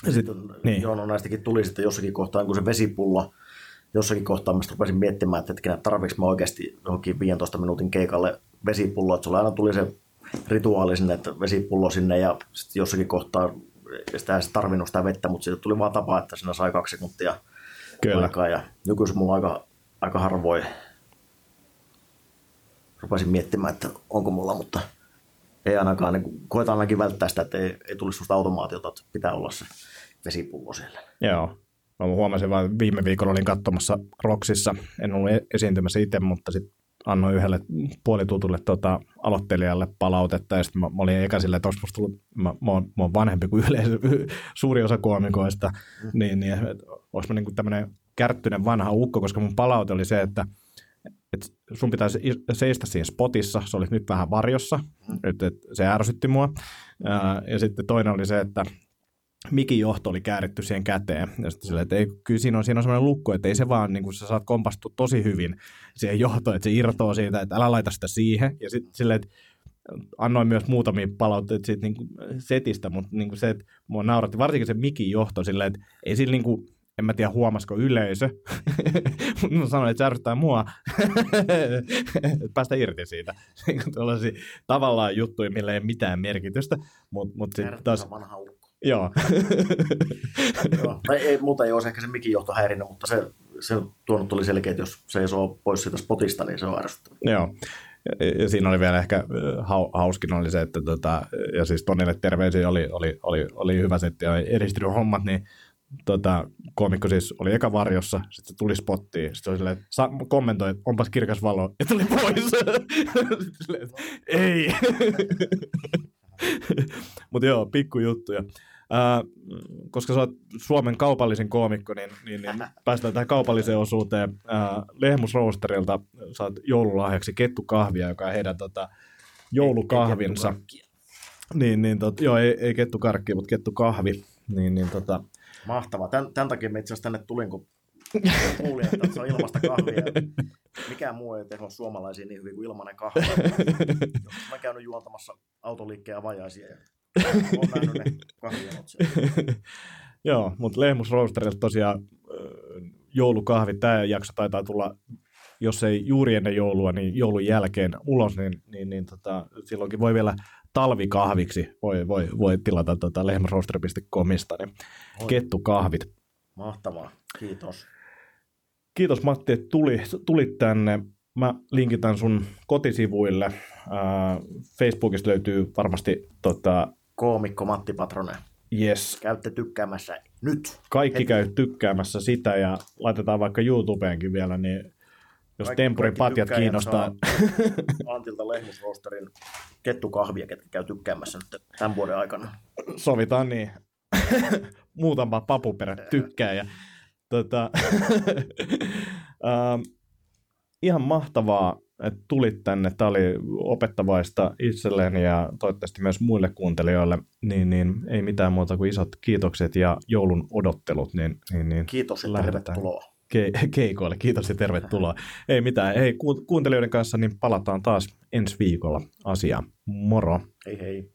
ja sit, niin. Joo, no näistäkin tuli sitten jossakin kohtaa, kun se vesipullo, jossakin kohtaa mä rupesin miettimään, että hetkinen, tarviks mä oikeasti johonkin 15 minuutin keikalle vesipullo, että sulla aina tuli se rituaali sinne, että vesipullo sinne ja sitten jossakin kohtaa sitä ei tarvinnut sitä vettä, mutta siitä tuli vaan tapa, että siinä sai kaksi sekuntia Kyllä. aikaa. Ja nykyisin mulla aika, aika harvoin rupesin miettimään, että onko mulla, mutta ei ainakaan, niin koetaan ainakin välttää sitä, että ei, ei tulisi sellaista automaatiota, että pitää olla se vesipullo siellä. Joo. Mä huomasin vain viime viikolla olin katsomassa Roksissa, en ollut e- esiintymässä itse, mutta sitten annoin yhdelle puolitutulle tota, aloittelijalle palautetta, ja sitten mä, mä olin eka silleen, että onko tullut, mä, mä, oon, mä oon vanhempi kuin yleensä, suuri osa koomikoista, mm. niin, niin olisi mä niin tämmöinen kärttyinen vanha ukko, koska mun palaute oli se, että että sun pitäisi seistä siinä spotissa, se oli nyt vähän varjossa, mm. että, että se ärsytti mua. Ja, ja sitten toinen oli se, että mikin johto oli kääritty siihen käteen. Ja sitten sille, että ei, kyllä siinä on, siinä on sellainen lukko, että ei se vaan, niin kuin sä saat kompastua tosi hyvin siihen johtoon, että se irtoaa siitä, että älä laita sitä siihen. Ja sitten silleen, että annoin myös muutamia palautteita siitä niin kuin setistä, mutta niin kuin se, että mua nauratti varsinkin se mikin johto silleen, että ei sillä niin kuin, en mä tiedä huomasiko yleisö, mutta mä sanoin, että se ärsyttää mua, päästä irti siitä. Tuollaisia tavallaan juttuja, millä ei ole mitään merkitystä. Mut, mut sit taas... vanha. Joo. Joo. Tai ei, muuta ei olisi ehkä se mikin johto häirinyt, mutta se, se tuonut tuli selkeä, että jos se ei ole pois siitä spotista, niin se on ärsyttävää. Joo. Ja, siinä oli vielä ehkä hauskin oli se, että tota, ja siis Tonille terveisiä oli, oli, oli, oli hyvä setti ja edistynyt hommat, niin tota, komikko siis oli eka varjossa, sitten se tuli spottiin, sitten oli silleen, sa- kommentoi, että onpas kirkas valo, ja tuli pois. silleen, ei. Mutta joo, pikkujuttuja. Ää, koska sä oot Suomen kaupallisin koomikko, niin, niin, niin päästään tähän kaupalliseen osuuteen. Ää, Lehmus Roasterilta saat joululahjaksi kettukahvia, joka on heidän tota, joulukahvinsa. Niin, niin tot, joo, ei, ei kettukarkki, mutta kettukahvi. Niin, niin, tota, Mahtavaa. Tän, tämän takia me itse asiassa tänne tulin, kun kuulin, että se on ilmasta kahvia. Mikään muu ei teho suomalaisiin niin hyvin kuin ilmainen kahvi. Mä käynyt juontamassa autoliikkeen avajaisia ja Joo, mutta Lehmus Roasterilta tosiaan joulukahvi. Tämä jakso taitaa tulla jos ei juuri ennen joulua, niin joulun jälkeen ulos, niin, niin, niin tota, silloinkin voi vielä talvikahviksi voi, voi, voi tilata tota lehmäroaster.comista, niin kettukahvit. Mahtavaa, kiitos. Kiitos Matti, että tuli, tulit tänne. Mä linkitän sun kotisivuille. Ää, Facebookista löytyy varmasti tota, Koomikko Matti Patronen. yes, Käytte tykkäämässä nyt. kaikki Heti. käy tykkäämässä sitä ja laitetaan vaikka YouTubeenkin vielä, niin jos Tempurin patjat kiinnostaa, Antilta Lehmusroosterin kettukahvia, ketkä käy tykkäämässä nyt tämän vuoden aikana. sovitaan niin. Muutama papuperä tykkää. Ja, tota, ähm, ihan mahtavaa, että tulit tänne. Tämä oli opettavaista itselleni ja toivottavasti myös muille kuuntelijoille. Niin, niin ei mitään muuta kuin isot kiitokset ja joulun odottelut. Niin, niin, niin Kiitos ja Lähdetään. tervetuloa. ke- keikoille. Kiitos ja tervetuloa. Ei mitään. Hei, ku- kuuntelijoiden kanssa niin palataan taas ensi viikolla asiaan. Moro! Hei hei.